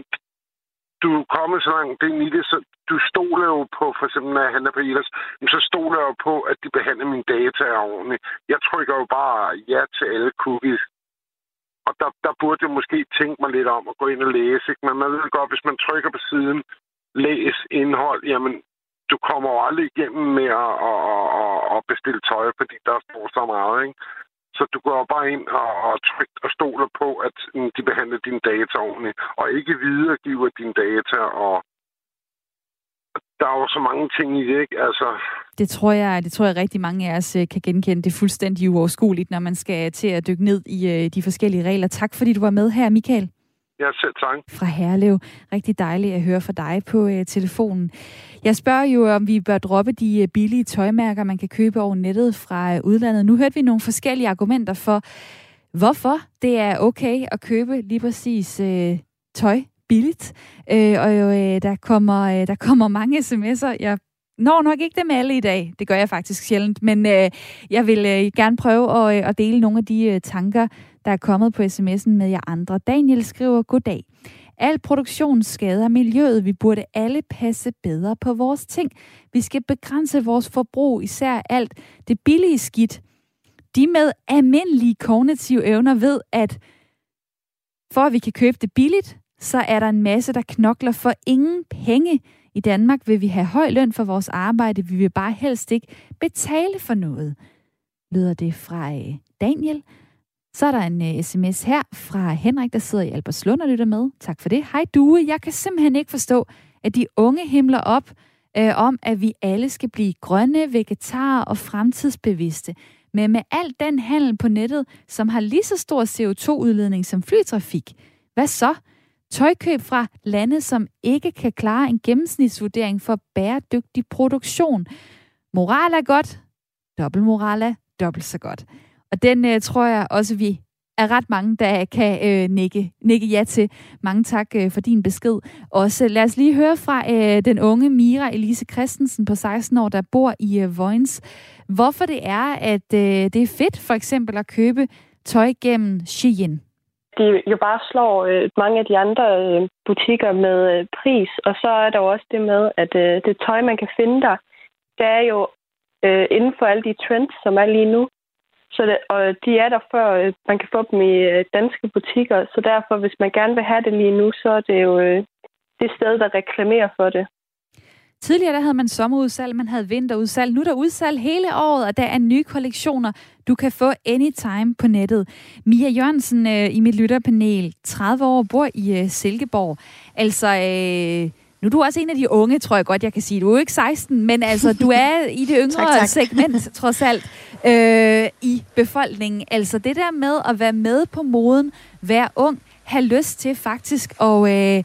du er kommet så langt ind i det, så du stoler jo på, for eksempel når jeg handler på Elas, så stoler jeg jo på, at de behandler mine data ordentligt. Jeg trykker jo bare ja til alle cookies. Og der, der burde jeg måske tænke mig lidt om at gå ind og læse. Ikke? Men man ved godt, hvis man trykker på siden, læs indhold, jamen du kommer jo aldrig igennem med at, at, at, at bestille tøj, fordi der står så meget, ikke? Så du går bare ind og, og trykker og stoler på, at mm, de behandler dine data ordentligt, og ikke videregiver dine data, og der er jo så mange ting i det, ikke? Altså... Det tror jeg, det tror jeg rigtig mange af os øh, kan genkende. Det er fuldstændig uoverskueligt, når man skal til at dykke ned i øh, de forskellige regler. Tak fordi du var med her, Michael. Ja, selv tak. Fra Herlev. Rigtig dejligt at høre fra dig på øh, telefonen. Jeg spørger jo, om vi bør droppe de øh, billige tøjmærker, man kan købe over nettet fra øh, udlandet. Nu hørte vi nogle forskellige argumenter for, hvorfor det er okay at købe lige præcis øh, tøj billigt. Øh, og øh, der, kommer, øh, der kommer mange sms'er. Jeg når nok ikke dem alle i dag. Det gør jeg faktisk sjældent. Men øh, jeg vil øh, gerne prøve at, øh, at dele nogle af de øh, tanker, der er kommet på sms'en med jer andre. Daniel skriver, goddag. Al produktion skader miljøet. Vi burde alle passe bedre på vores ting. Vi skal begrænse vores forbrug, især alt det billige skidt. De med almindelige kognitive evner ved, at for at vi kan købe det billigt, så er der en masse, der knokler for ingen penge. I Danmark vil vi have høj løn for vores arbejde. Vi vil bare helst ikke betale for noget. Lyder det fra øh, Daniel. Så er der en uh, øh, sms her fra Henrik, der sidder i Albertslund og lytter med. Tak for det. Hej Due, jeg kan simpelthen ikke forstå, at de unge himler op uh, om, at vi alle skal blive grønne, vegetarer og fremtidsbevidste. Men med al den handel på nettet, som har lige så stor CO2-udledning som flytrafik, hvad så? Tøjkøb fra lande, som ikke kan klare en gennemsnitsvurdering for bæredygtig produktion. Moral er godt, dobbeltmoral er dobbelt så godt. Og den øh, tror jeg også, vi er ret mange, der kan øh, nikke, nikke ja til. Mange tak øh, for din besked. Også lad os lige høre fra øh, den unge Mira Elise Christensen på 16 år, der bor i øh, Vojens. Hvorfor det er, at øh, det er fedt for eksempel at købe tøj gennem Shein. De jo bare slår øh, mange af de andre øh, butikker med øh, pris, og så er der jo også det med, at øh, det tøj, man kan finde der, det er jo øh, inden for alle de trends, som er lige nu. Så det, og de er der før øh, man kan få dem i øh, danske butikker. Så derfor, hvis man gerne vil have det lige nu, så er det jo øh, det sted, der reklamerer for det. Tidligere der havde man sommerudsalg, man havde vinterudsalg. Nu er der udsalg hele året, og der er nye kollektioner, du kan få anytime på nettet. Mia Jørgensen øh, i mit lytterpanel, 30 år, bor i øh, Silkeborg. Altså, øh, nu er du også en af de unge, tror jeg godt, jeg kan sige. Du er jo ikke 16, men altså, du er i det [laughs] yngre tak, tak. segment, trods alt, øh, i befolkningen. Altså det der med at være med på moden, være ung, have lyst til faktisk at, øh,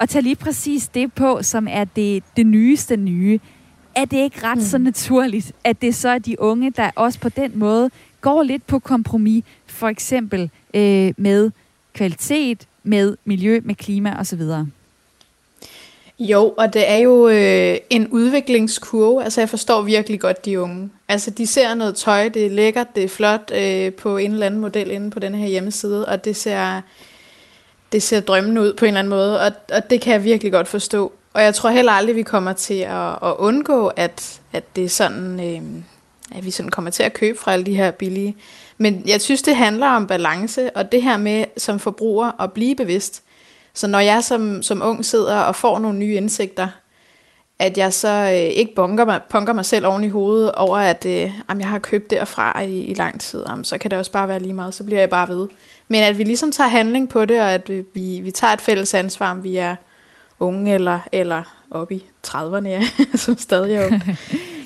at tage lige præcis det på, som er det, det nyeste nye. Er det ikke ret mm. så naturligt, at det så er de unge, der også på den måde går lidt på kompromis, for eksempel øh, med kvalitet, med miljø, med klima osv.? Jo, og det er jo øh, en udviklingskurve. Altså, jeg forstår virkelig godt de unge. Altså, de ser noget tøj, det er lækkert, det er flot øh, på en eller anden model inde på den her hjemmeside, og det ser, det ser drømmende ud på en eller anden måde, og, og det kan jeg virkelig godt forstå. Og jeg tror heller aldrig, vi kommer til at, at undgå, at, at det er sådan, øh, at vi sådan kommer til at købe fra alle de her billige. Men jeg synes, det handler om balance, og det her med som forbruger at blive bevidst. Så når jeg som, som ung sidder og får nogle nye indsigter, at jeg så øh, ikke bunker mig, punker mig selv oven i hovedet over, at øh, jamen, jeg har købt derfra i, i lang tid. Jamen, så kan det også bare være lige meget, så bliver jeg bare ved. Men at vi ligesom tager handling på det, og at vi, vi tager et fælles ansvar, om vi er unge eller, eller oppe i 30'erne, ja, [laughs] som stadig er unge. [laughs]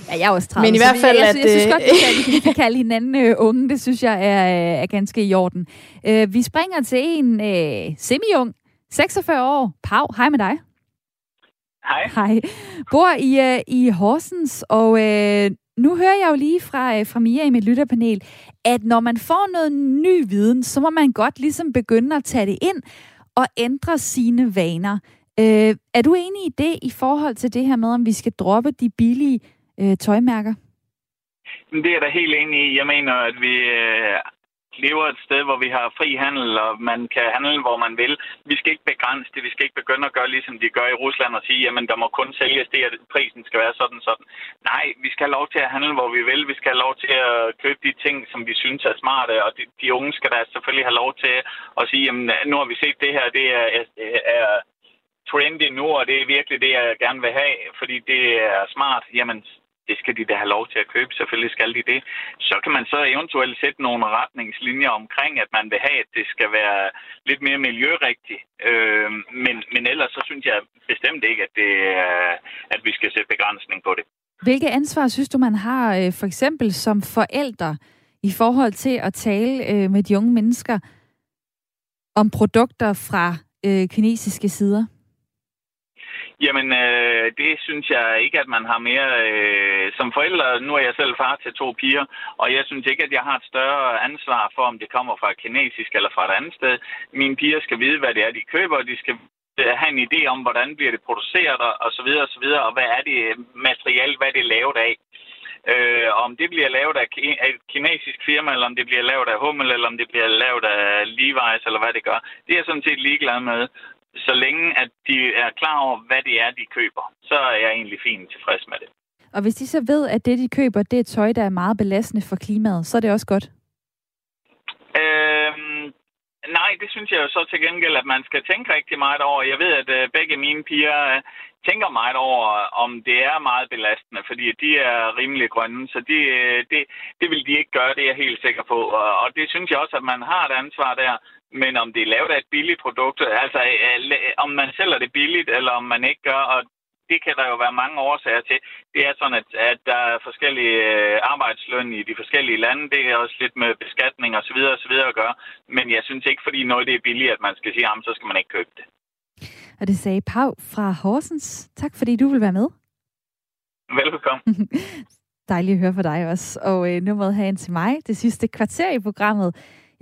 Ja, jeg er også 30. Men i hvert fald, jeg, at... Jeg, jeg synes godt, at vi kan [laughs] kalde hinanden øh, unge. Det synes jeg er, er ganske i orden. Øh, vi springer til en øh, semi-ung, 46 år. Pau, hej med dig. Hej. Hej. Bor i, øh, i Horsens, og øh, nu hører jeg jo lige fra, øh, fra Mia i mit lytterpanel, at når man får noget ny viden, så må man godt ligesom begynde at tage det ind og ændre sine vaner. Øh, er du enig i det i forhold til det her med, om vi skal droppe de billige øh, tøjmærker? Det er jeg da helt enig i. Jeg mener, at vi øh, lever et sted, hvor vi har fri handel, og man kan handle, hvor man vil. Vi skal ikke begrænse det. Vi skal ikke begynde at gøre, ligesom de gør i Rusland, og sige, jamen, der må kun sælges det, at prisen skal være sådan sådan. Nej, vi skal have lov til at handle, hvor vi vil. Vi skal have lov til at købe de ting, som vi synes er smarte, og de, de unge skal da selvfølgelig have lov til at sige, jamen, nu har vi set det her, det er, er, er trendy nu, og det er virkelig det, jeg gerne vil have, fordi det er smart. Jamen, det skal de da have lov til at købe. Selvfølgelig skal de det. Så kan man så eventuelt sætte nogle retningslinjer omkring, at man vil have, at det skal være lidt mere miljørigtigt. Øh, men, men ellers så synes jeg bestemt ikke, at, det, øh, at vi skal sætte begrænsning på det. Hvilke ansvar synes du, man har øh, for eksempel som forældre i forhold til at tale øh, med de unge mennesker om produkter fra øh, kinesiske sider? Jamen, øh, det synes jeg ikke, at man har mere... Øh, som forældre, nu er jeg selv far til to piger, og jeg synes ikke, at jeg har et større ansvar for, om det kommer fra kinesisk eller fra et andet sted. Mine piger skal vide, hvad det er, de køber, og de skal have en idé om, hvordan bliver det produceret, og så videre, og så videre, og hvad er det materiale, hvad er det lavet af. Øh, om det bliver lavet af et kinesisk firma, eller om det bliver lavet af Hummel, eller om det bliver lavet af Levi's, eller hvad det gør, det er jeg sådan set ligeglad med så længe at de er klar over, hvad det er, de køber, så er jeg egentlig fint tilfreds med det. Og hvis de så ved, at det, de køber, det er tøj, der er meget belastende for klimaet, så er det også godt? Øhm, nej, det synes jeg jo så til gengæld, at man skal tænke rigtig meget over. Jeg ved, at øh, begge mine piger øh, tænker meget over, om det er meget belastende, fordi de er rimelig grønne, så de, øh, det, det vil de ikke gøre, det er jeg helt sikker på. Og, og det synes jeg også, at man har et ansvar der. Men om det er lavet af et billigt produkt, altså om man sælger det billigt, eller om man ikke gør, og det kan der jo være mange årsager til. Det er sådan, at, at der er forskellige øh, arbejdsløn i de forskellige lande. Det er også lidt med beskatning osv. videre at gøre. Men jeg synes ikke, fordi noget det er billigt, at man skal sige, at så skal man ikke købe det. Og det sagde Pau fra Horsens. Tak fordi du vil være med. Velkommen. [laughs] Dejligt at høre fra dig også. Og øh, nummeret herind til mig, det sidste kvarter i programmet,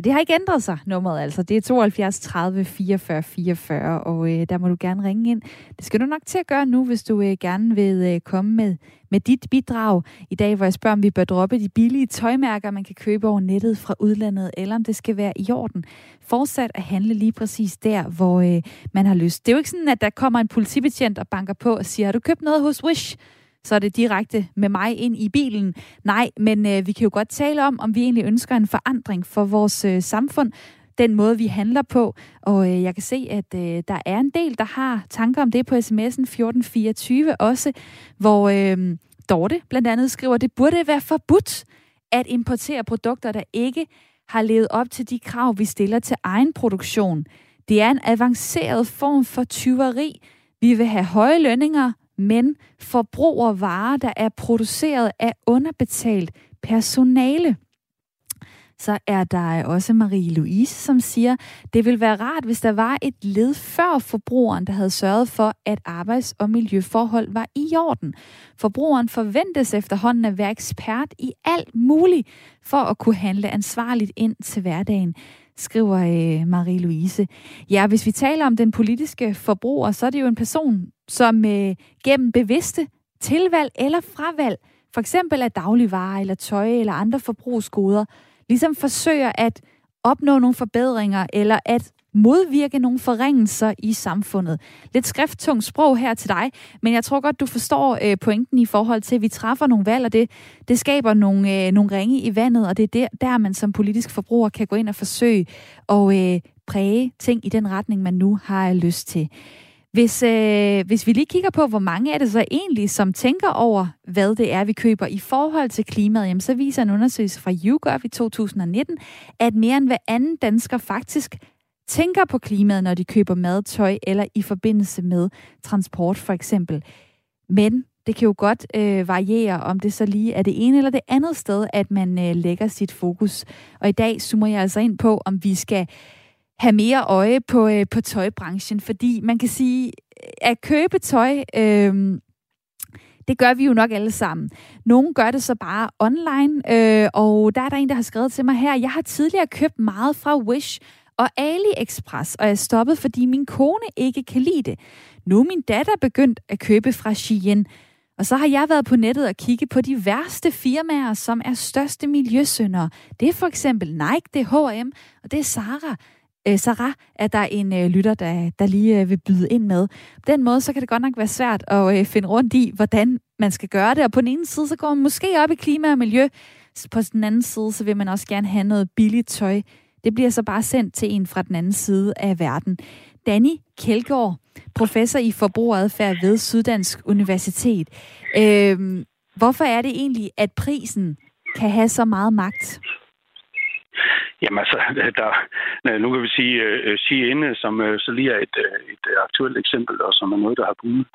det har ikke ændret sig, nummeret altså. Det er 72 30 44 44, og øh, der må du gerne ringe ind. Det skal du nok til at gøre nu, hvis du øh, gerne vil øh, komme med, med dit bidrag. I dag, hvor jeg spørger, om vi bør droppe de billige tøjmærker, man kan købe over nettet fra udlandet, eller om det skal være i orden. Fortsat at handle lige præcis der, hvor øh, man har lyst. Det er jo ikke sådan, at der kommer en politibetjent og banker på og siger, har du købt noget hos Wish? Så er det direkte med mig ind i bilen. Nej, men øh, vi kan jo godt tale om, om vi egentlig ønsker en forandring for vores øh, samfund, den måde, vi handler på. Og øh, jeg kan se, at øh, der er en del, der har tanker om det på sms'en 1424 også, hvor øh, Dorte blandt andet skriver, det burde være forbudt at importere produkter, der ikke har levet op til de krav, vi stiller til egen produktion. Det er en avanceret form for tyveri. Vi vil have høje lønninger, men forbruger varer, der er produceret af underbetalt personale. Så er der også Marie-Louise, som siger, det vil være rart, hvis der var et led før forbrugeren, der havde sørget for, at arbejds- og miljøforhold var i orden. Forbrugeren forventes efterhånden at være ekspert i alt muligt for at kunne handle ansvarligt ind til hverdagen skriver øh, Marie-Louise. Ja, hvis vi taler om den politiske forbruger, så er det jo en person, som øh, gennem bevidste tilvalg eller fravalg, for eksempel af dagligvarer eller tøj eller andre forbrugsgoder, ligesom forsøger at opnå nogle forbedringer eller at modvirke nogle forringelser i samfundet. Lidt skrifttungt sprog her til dig, men jeg tror godt, du forstår øh, pointen i forhold til, at vi træffer nogle valg, og det, det skaber nogle, øh, nogle ringe i vandet, og det er der, der, man som politisk forbruger kan gå ind og forsøge at øh, præge ting i den retning, man nu har lyst til. Hvis, øh, hvis vi lige kigger på, hvor mange er det så egentlig, som tænker over, hvad det er, vi køber i forhold til klimaet, jamen, så viser en undersøgelse fra YouGov i 2019, at mere end hver anden dansker faktisk tænker på klimaet, når de køber mad, tøj eller i forbindelse med transport for eksempel. Men det kan jo godt øh, variere, om det så lige er det ene eller det andet sted, at man øh, lægger sit fokus. Og i dag zoomer jeg altså ind på, om vi skal have mere øje på, øh, på tøjbranchen, fordi man kan sige, øh, at købe tøj, øh, det gør vi jo nok alle sammen. Nogle gør det så bare online, øh, og der er der en, der har skrevet til mig her, jeg har tidligere købt meget fra Wish og AliExpress, og jeg stoppet, fordi min kone ikke kan lide det. Nu er min datter begyndt at købe fra Shein, og så har jeg været på nettet og kigge på de værste firmaer, som er største miljøsyndere. Det er for eksempel Nike, det er H&M, og det er Zara. Øh, Sarah er der en øh, lytter, der, der lige øh, vil byde ind med. På den måde, så kan det godt nok være svært at øh, finde rundt i, hvordan man skal gøre det. Og på den ene side, så går man måske op i klima og miljø. På den anden side, så vil man også gerne have noget billigt tøj. Det bliver så bare sendt til en fra den anden side af verden. Danny Kjeldgaard, professor i forbrugeradfærd ved Syddansk Universitet. Øhm, hvorfor er det egentlig, at prisen kan have så meget magt? Jamen altså, [laughs] der, øh, nu kan vi sige, øh, uh, Shein, som uh, så lige er et, uh, et aktuelt eksempel, og som er noget, der har boomet,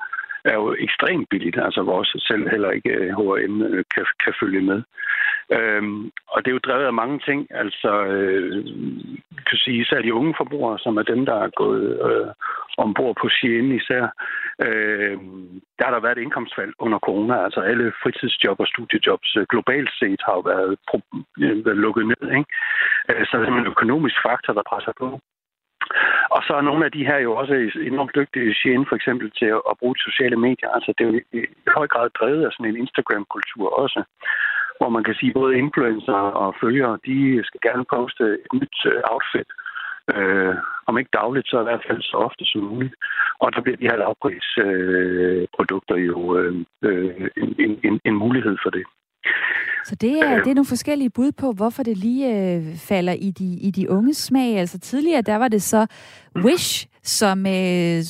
er jo ekstremt billigt. Altså vores selv heller ikke H&M kan, kan følge med. Øhm, og det er jo drevet af mange ting. Altså, øh, kan sige, især de unge forbrugere, som er dem, der er gået øh, ombord på Shein især. Øh, der har der været et indkomstfald under corona. Altså alle fritidsjob og studiejobs øh, globalt set har jo været, øh, været lukket ned. Ikke? Øh, så det er en økonomisk faktor, der presser på. Og så er nogle af de her jo også enormt dygtige Shein for eksempel til at, bruge sociale medier. Altså det er jo i høj grad drevet af sådan en Instagram-kultur også hvor man kan sige, både influencer og følgere, de skal gerne poste et nyt øh, outfit. Øh, om ikke dagligt, så i hvert fald så ofte som muligt. Og der bliver de her lavprisprodukter øh, jo øh, øh, en, en, en mulighed for det. Så det er, det er nogle forskellige bud på, hvorfor det lige øh, falder i de, i de unges smag. Altså tidligere, der var det så Wish, som øh,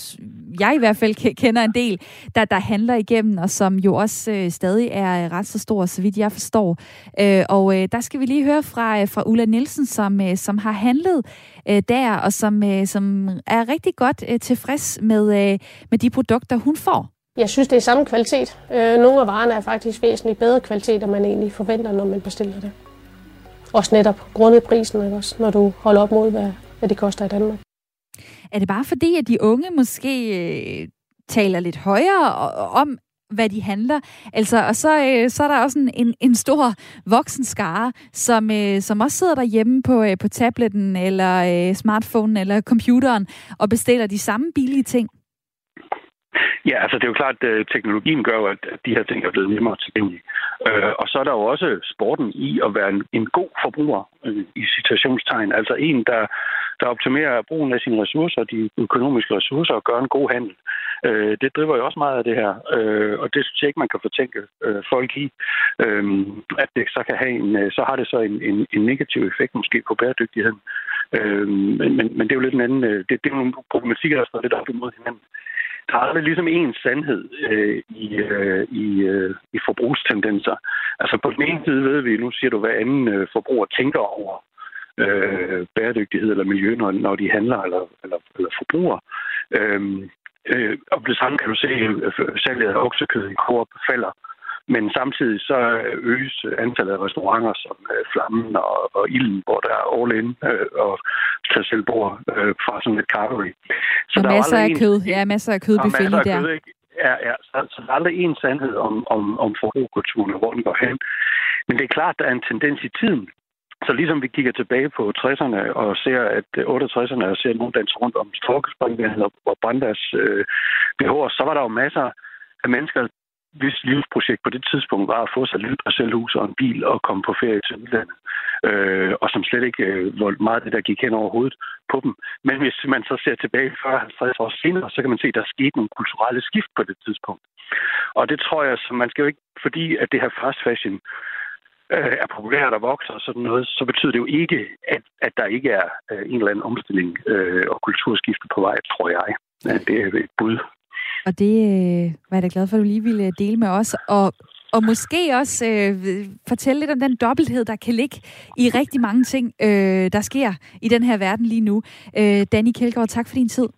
jeg i hvert fald kender en del, der, der handler igennem, og som jo også øh, stadig er ret så stor, så vidt jeg forstår. Øh, og øh, der skal vi lige høre fra, øh, fra Ulla Nielsen, som, øh, som har handlet øh, der, og som, øh, som er rigtig godt øh, tilfreds med, øh, med de produkter, hun får. Jeg synes, det er samme kvalitet. Øh, nogle af varerne er faktisk væsentligt bedre kvalitet, end man egentlig forventer, når man bestiller det. Også netop grundet prisen, ikke også, når du holder op mod, hvad, hvad det koster i Danmark. Er det bare fordi, at de unge måske øh, taler lidt højere om, hvad de handler. Altså, og så, øh, så er der også en, en, en stor voksen skare, som, øh, som også sidder derhjemme på, øh, på tabletten, eller øh, smartphonen, eller computeren, og bestiller de samme billige ting. Ja, altså det er jo klart, at teknologien gør at de her ting er blevet nemmere tilgængelige. Øh, og så er der jo også sporten i at være en, en god forbruger øh, i citationstegn. Altså en, der, der optimerer brugen af sine ressourcer, de økonomiske ressourcer, og gør en god handel. Øh, det driver jo også meget af det her, øh, og det synes jeg ikke, man kan fortænke øh, folk i. at det så kan have en, så har det så en, en, en negativ effekt måske på bæredygtigheden. men, men, men det er jo lidt en anden, det, det er jo nogle problematikker, der står lidt op imod hinanden der er aldrig ligesom en sandhed øh, i, øh, i, øh, i forbrugstendenser. Altså på den ene side ved vi, nu siger du, hvad anden øh, forbruger tænker over øh, bæredygtighed eller miljø, når, når de handler eller, eller, eller forbruger. Øh, øh, og det samme kan du se, at øh, salget af oksekød i Coop falder men samtidig så øges antallet af restauranter som øh, Flammen og, og Ilden, hvor der er all in øh, og tag selv bord øh, fra sådan et carvery. Så og der masser af en, kød. Ja, masser af kød der. Kød, ikke? Ja, ja. Så, så der er aldrig en sandhed om, om, om forbrugskulturen og hvor den går hen. Men det er klart, der er en tendens i tiden. Så ligesom vi kigger tilbage på 60'erne og ser, at øh, 68'erne og ser nogen danse rundt om storkespringvandet og brænde deres øh, BH, så var der jo masser af mennesker, hvis livsprojekt på det tidspunkt var at få sig et lille parcelhus og en bil og komme på ferie til udlandet. Øh, og som slet ikke, øh, meget det der gik hen over hovedet på dem. Men hvis man så ser tilbage 40-50 år senere, så kan man se, at der skete nogle kulturelle skift på det tidspunkt. Og det tror jeg, så man skal jo ikke, fordi at det her fast fashion øh, er populært og vokser og sådan noget, så betyder det jo ikke, at, at der ikke er øh, en eller anden omstilling øh, og kulturskifte på vej, tror jeg. ja, det er et bud. Og det øh, var jeg da glad for, at du lige ville dele med os. Og, og måske også øh, fortælle lidt om den dobbelthed, der kan ligge i rigtig mange ting, øh, der sker i den her verden lige nu. Øh, Danny Kjeldgaard, tak for din tid.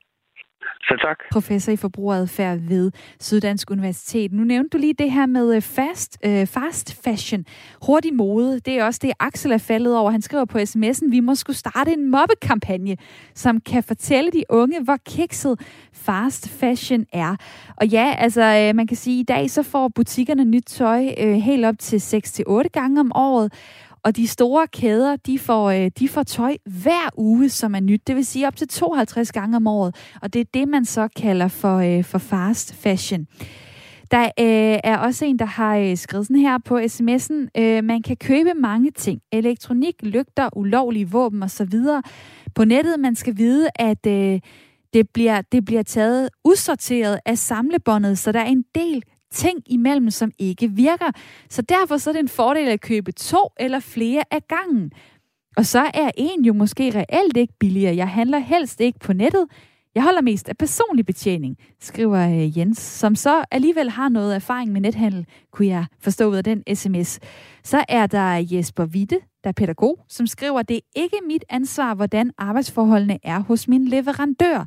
Selv tak. Professor i forbrugeradfærd ved Syddansk Universitet. Nu nævnte du lige det her med øh, fast, øh, fast fashion. Hurtig mode. Det er også det, Axel er faldet over. Han skriver på sms'en, vi må skulle starte en mobbekampagne, som kan fortælle de unge, hvor kikset fast fashion er. Og ja, altså øh, man kan sige, at i dag så får butikkerne nyt tøj øh, helt op til 6-8 gange om året. Og de store kæder, de får, øh, de får tøj hver uge, som er nyt. Det vil sige op til 52 gange om året. Og det er det, man så kalder for, øh, for fast fashion. Der øh, er også en, der har øh, skrevet sådan her på sms'en. Øh, man kan købe mange ting. Elektronik, lygter, ulovlige våben osv. på nettet. Man skal vide, at øh, det, bliver, det bliver taget usorteret af samlebåndet, så der er en del ting imellem, som ikke virker. Så derfor så er det en fordel at købe to eller flere af gangen. Og så er en jo måske reelt ikke billigere. Jeg handler helst ikke på nettet. Jeg holder mest af personlig betjening, skriver øh, Jens, som så alligevel har noget erfaring med nethandel, kunne jeg forstå ud af den sms. Så er der Jesper Witte, der er pædagog, som skriver, det er ikke mit ansvar, hvordan arbejdsforholdene er hos min leverandør.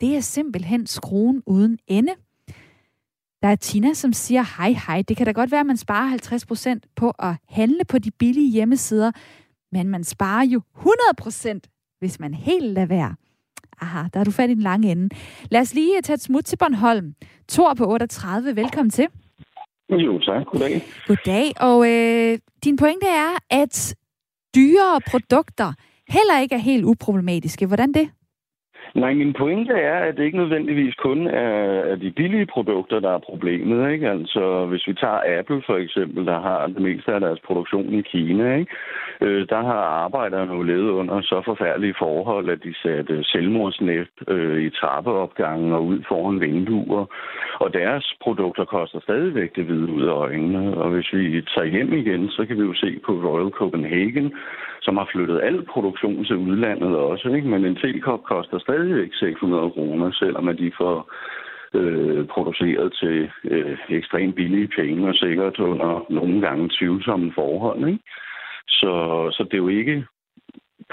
Det er simpelthen skruen uden ende. Der er Tina, som siger, hej hej, det kan da godt være, at man sparer 50% på at handle på de billige hjemmesider, men man sparer jo 100%, hvis man helt lader være. Aha, der er du fat i den lange ende. Lad os lige tage et smut til Bornholm. Tor på 38, velkommen til. Jo, tak. Goddag. Goddag, og øh, din pointe er, at dyrere produkter heller ikke er helt uproblematiske. Hvordan det? Nej, min pointe er, at det ikke nødvendigvis kun er, de billige produkter, der er problemet. Ikke? Altså, hvis vi tager Apple for eksempel, der har det meste af deres produktion i Kina, ikke? Øh, der har arbejderne jo levet under så forfærdelige forhold, at de satte selvmordsnet øh, i trappeopgangen og ud foran vinduer. Og deres produkter koster stadigvæk det hvide ud af øjnene. Og hvis vi tager hjem igen, så kan vi jo se på Royal Copenhagen, som har flyttet al produktion til udlandet også. Ikke? Men en tekop koster stadigvæk 600 kroner, selvom at de får øh, produceret til øh, ekstremt billige penge og sikkert under nogle gange tvivlsomme forhold. Ikke? Så, så det er jo ikke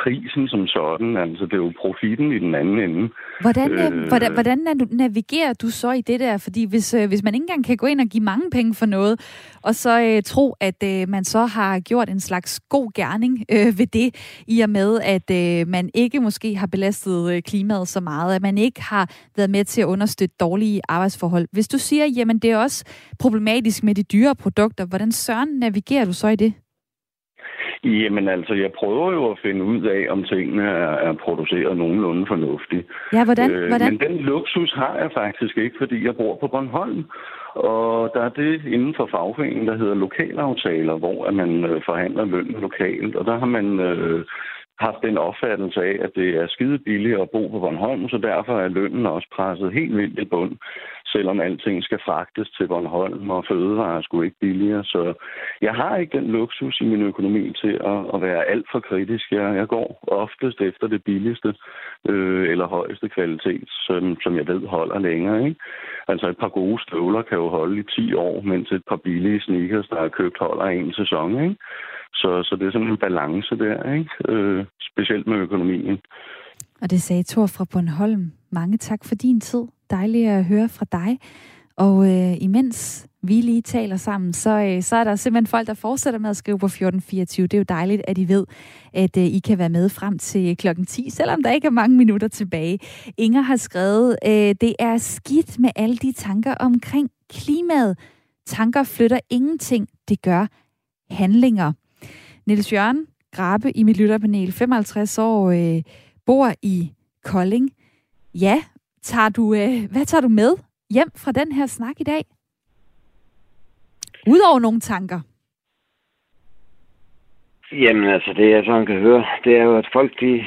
prisen som sådan. Altså, det er jo profitten i den anden ende. Hvordan, øh, hvordan, hvordan navigerer du så i det der? Fordi hvis, øh, hvis man ikke engang kan gå ind og give mange penge for noget, og så øh, tro, at øh, man så har gjort en slags god gerning øh, ved det, i og med, at øh, man ikke måske har belastet øh, klimaet så meget, at man ikke har været med til at understøtte dårlige arbejdsforhold. Hvis du siger, jamen det er også problematisk med de dyre produkter, hvordan søren navigerer du så i det? Jamen altså, jeg prøver jo at finde ud af, om tingene er, er produceret nogenlunde fornuftigt. Ja, hvordan? Øh, hvordan? Men den luksus har jeg faktisk ikke, fordi jeg bor på Bornholm. Og der er det inden for fagforeningen, der hedder lokalaftaler, hvor at man øh, forhandler løn lokalt. Og der har man øh, haft den opfattelse af, at det er skide billigt at bo på Bornholm, så derfor er lønnen også presset helt vildt i bund selvom alting skal fragtes til Bornholm, og fødevarer er sgu ikke billigere. Så jeg har ikke den luksus i min økonomi til at, at være alt for kritisk. Jeg, jeg går oftest efter det billigste øh, eller højeste kvalitet, som, som jeg ved holder længere. Ikke? Altså et par gode støvler kan jo holde i 10 år, mens et par billige sneakers, der er købt, holder en sæson. Ikke? Så, så det er sådan en balance der, ikke? Øh, specielt med økonomien. Og det sagde Thor fra Bornholm. Mange tak for din tid. Dejligt at høre fra dig. Og øh, imens vi lige taler sammen, så, øh, så er der simpelthen folk, der fortsætter med at skrive på 1424. Det er jo dejligt, at I ved, at øh, I kan være med frem til klokken 10, selvom der ikke er mange minutter tilbage. Inger har skrevet, øh, det er skidt med alle de tanker omkring klimaet. Tanker flytter ingenting, det gør handlinger. Niels Jørgen Grabe i mit lytterpanel, 55 år, øh, bor i Kolding. Ja, tager du, øh, hvad tager du med hjem fra den her snak i dag? Udover nogle tanker. Jamen altså, det jeg sådan kan høre, det er jo, at folk, de,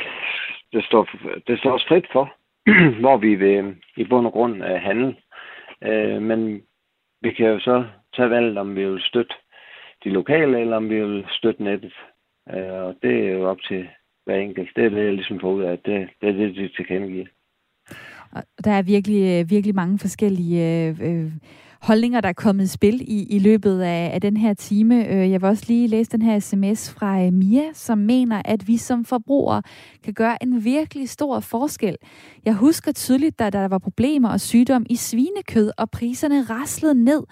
det, står, det står os frit for, [clears throat] hvor vi vil i bund og grund uh, handle. Uh, men vi kan jo så tage valget, om vi vil støtte de lokale, eller om vi vil støtte nettet. Uh, og det er jo op til hver enkelt. Det er det, jeg ligesom får ud af. Det, det er det, de tilkendegiver. Og der er virkelig, øh, virkelig mange forskellige øh, øh, holdninger, der er kommet i spil i, i løbet af, af den her time. Øh, jeg vil også lige læse den her sms fra Mia, som mener, at vi som forbrugere kan gøre en virkelig stor forskel. Jeg husker tydeligt, da der var problemer og sygdom i svinekød, og priserne raslede ned.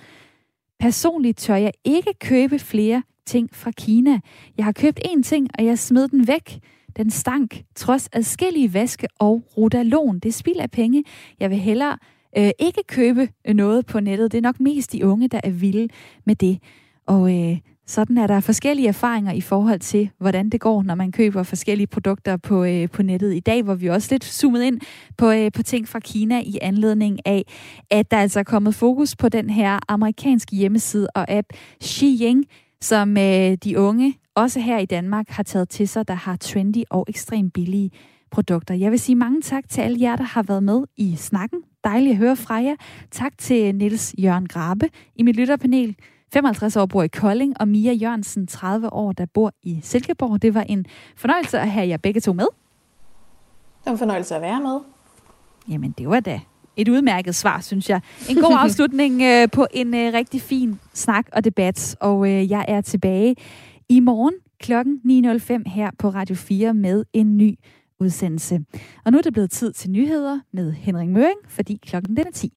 Personligt tør jeg ikke købe flere ting fra Kina. Jeg har købt én ting, og jeg smed den væk. Den stank, trods adskillige vaske og rotalon. Det spild af penge. Jeg vil hellere øh, ikke købe noget på nettet. Det er nok mest de unge, der er vilde med det. Og øh, sådan er der forskellige erfaringer i forhold til, hvordan det går, når man køber forskellige produkter på, øh, på nettet i dag, hvor vi også lidt zoomet ind på, øh, på ting fra Kina i anledning af, at der altså er kommet fokus på den her amerikanske hjemmeside og app Xiying, som øh, de unge, også her i Danmark, har taget til sig, der har trendy og ekstremt billige produkter. Jeg vil sige mange tak til alle jer, der har været med i snakken. Dejligt at høre fra jer. Tak til Niels Jørgen Grabe i mit lytterpanel. 55 år bor i Kolding, og Mia Jørgensen, 30 år, der bor i Silkeborg. Det var en fornøjelse at have jer begge to med. Det var en fornøjelse at være med. Jamen, det var da et udmærket svar, synes jeg. En god [laughs] afslutning øh, på en øh, rigtig fin snak og debat, og øh, jeg er tilbage i morgen kl. 9.05 her på Radio 4 med en ny udsendelse. Og nu er det blevet tid til nyheder med Henrik Møring, fordi klokken den er 10.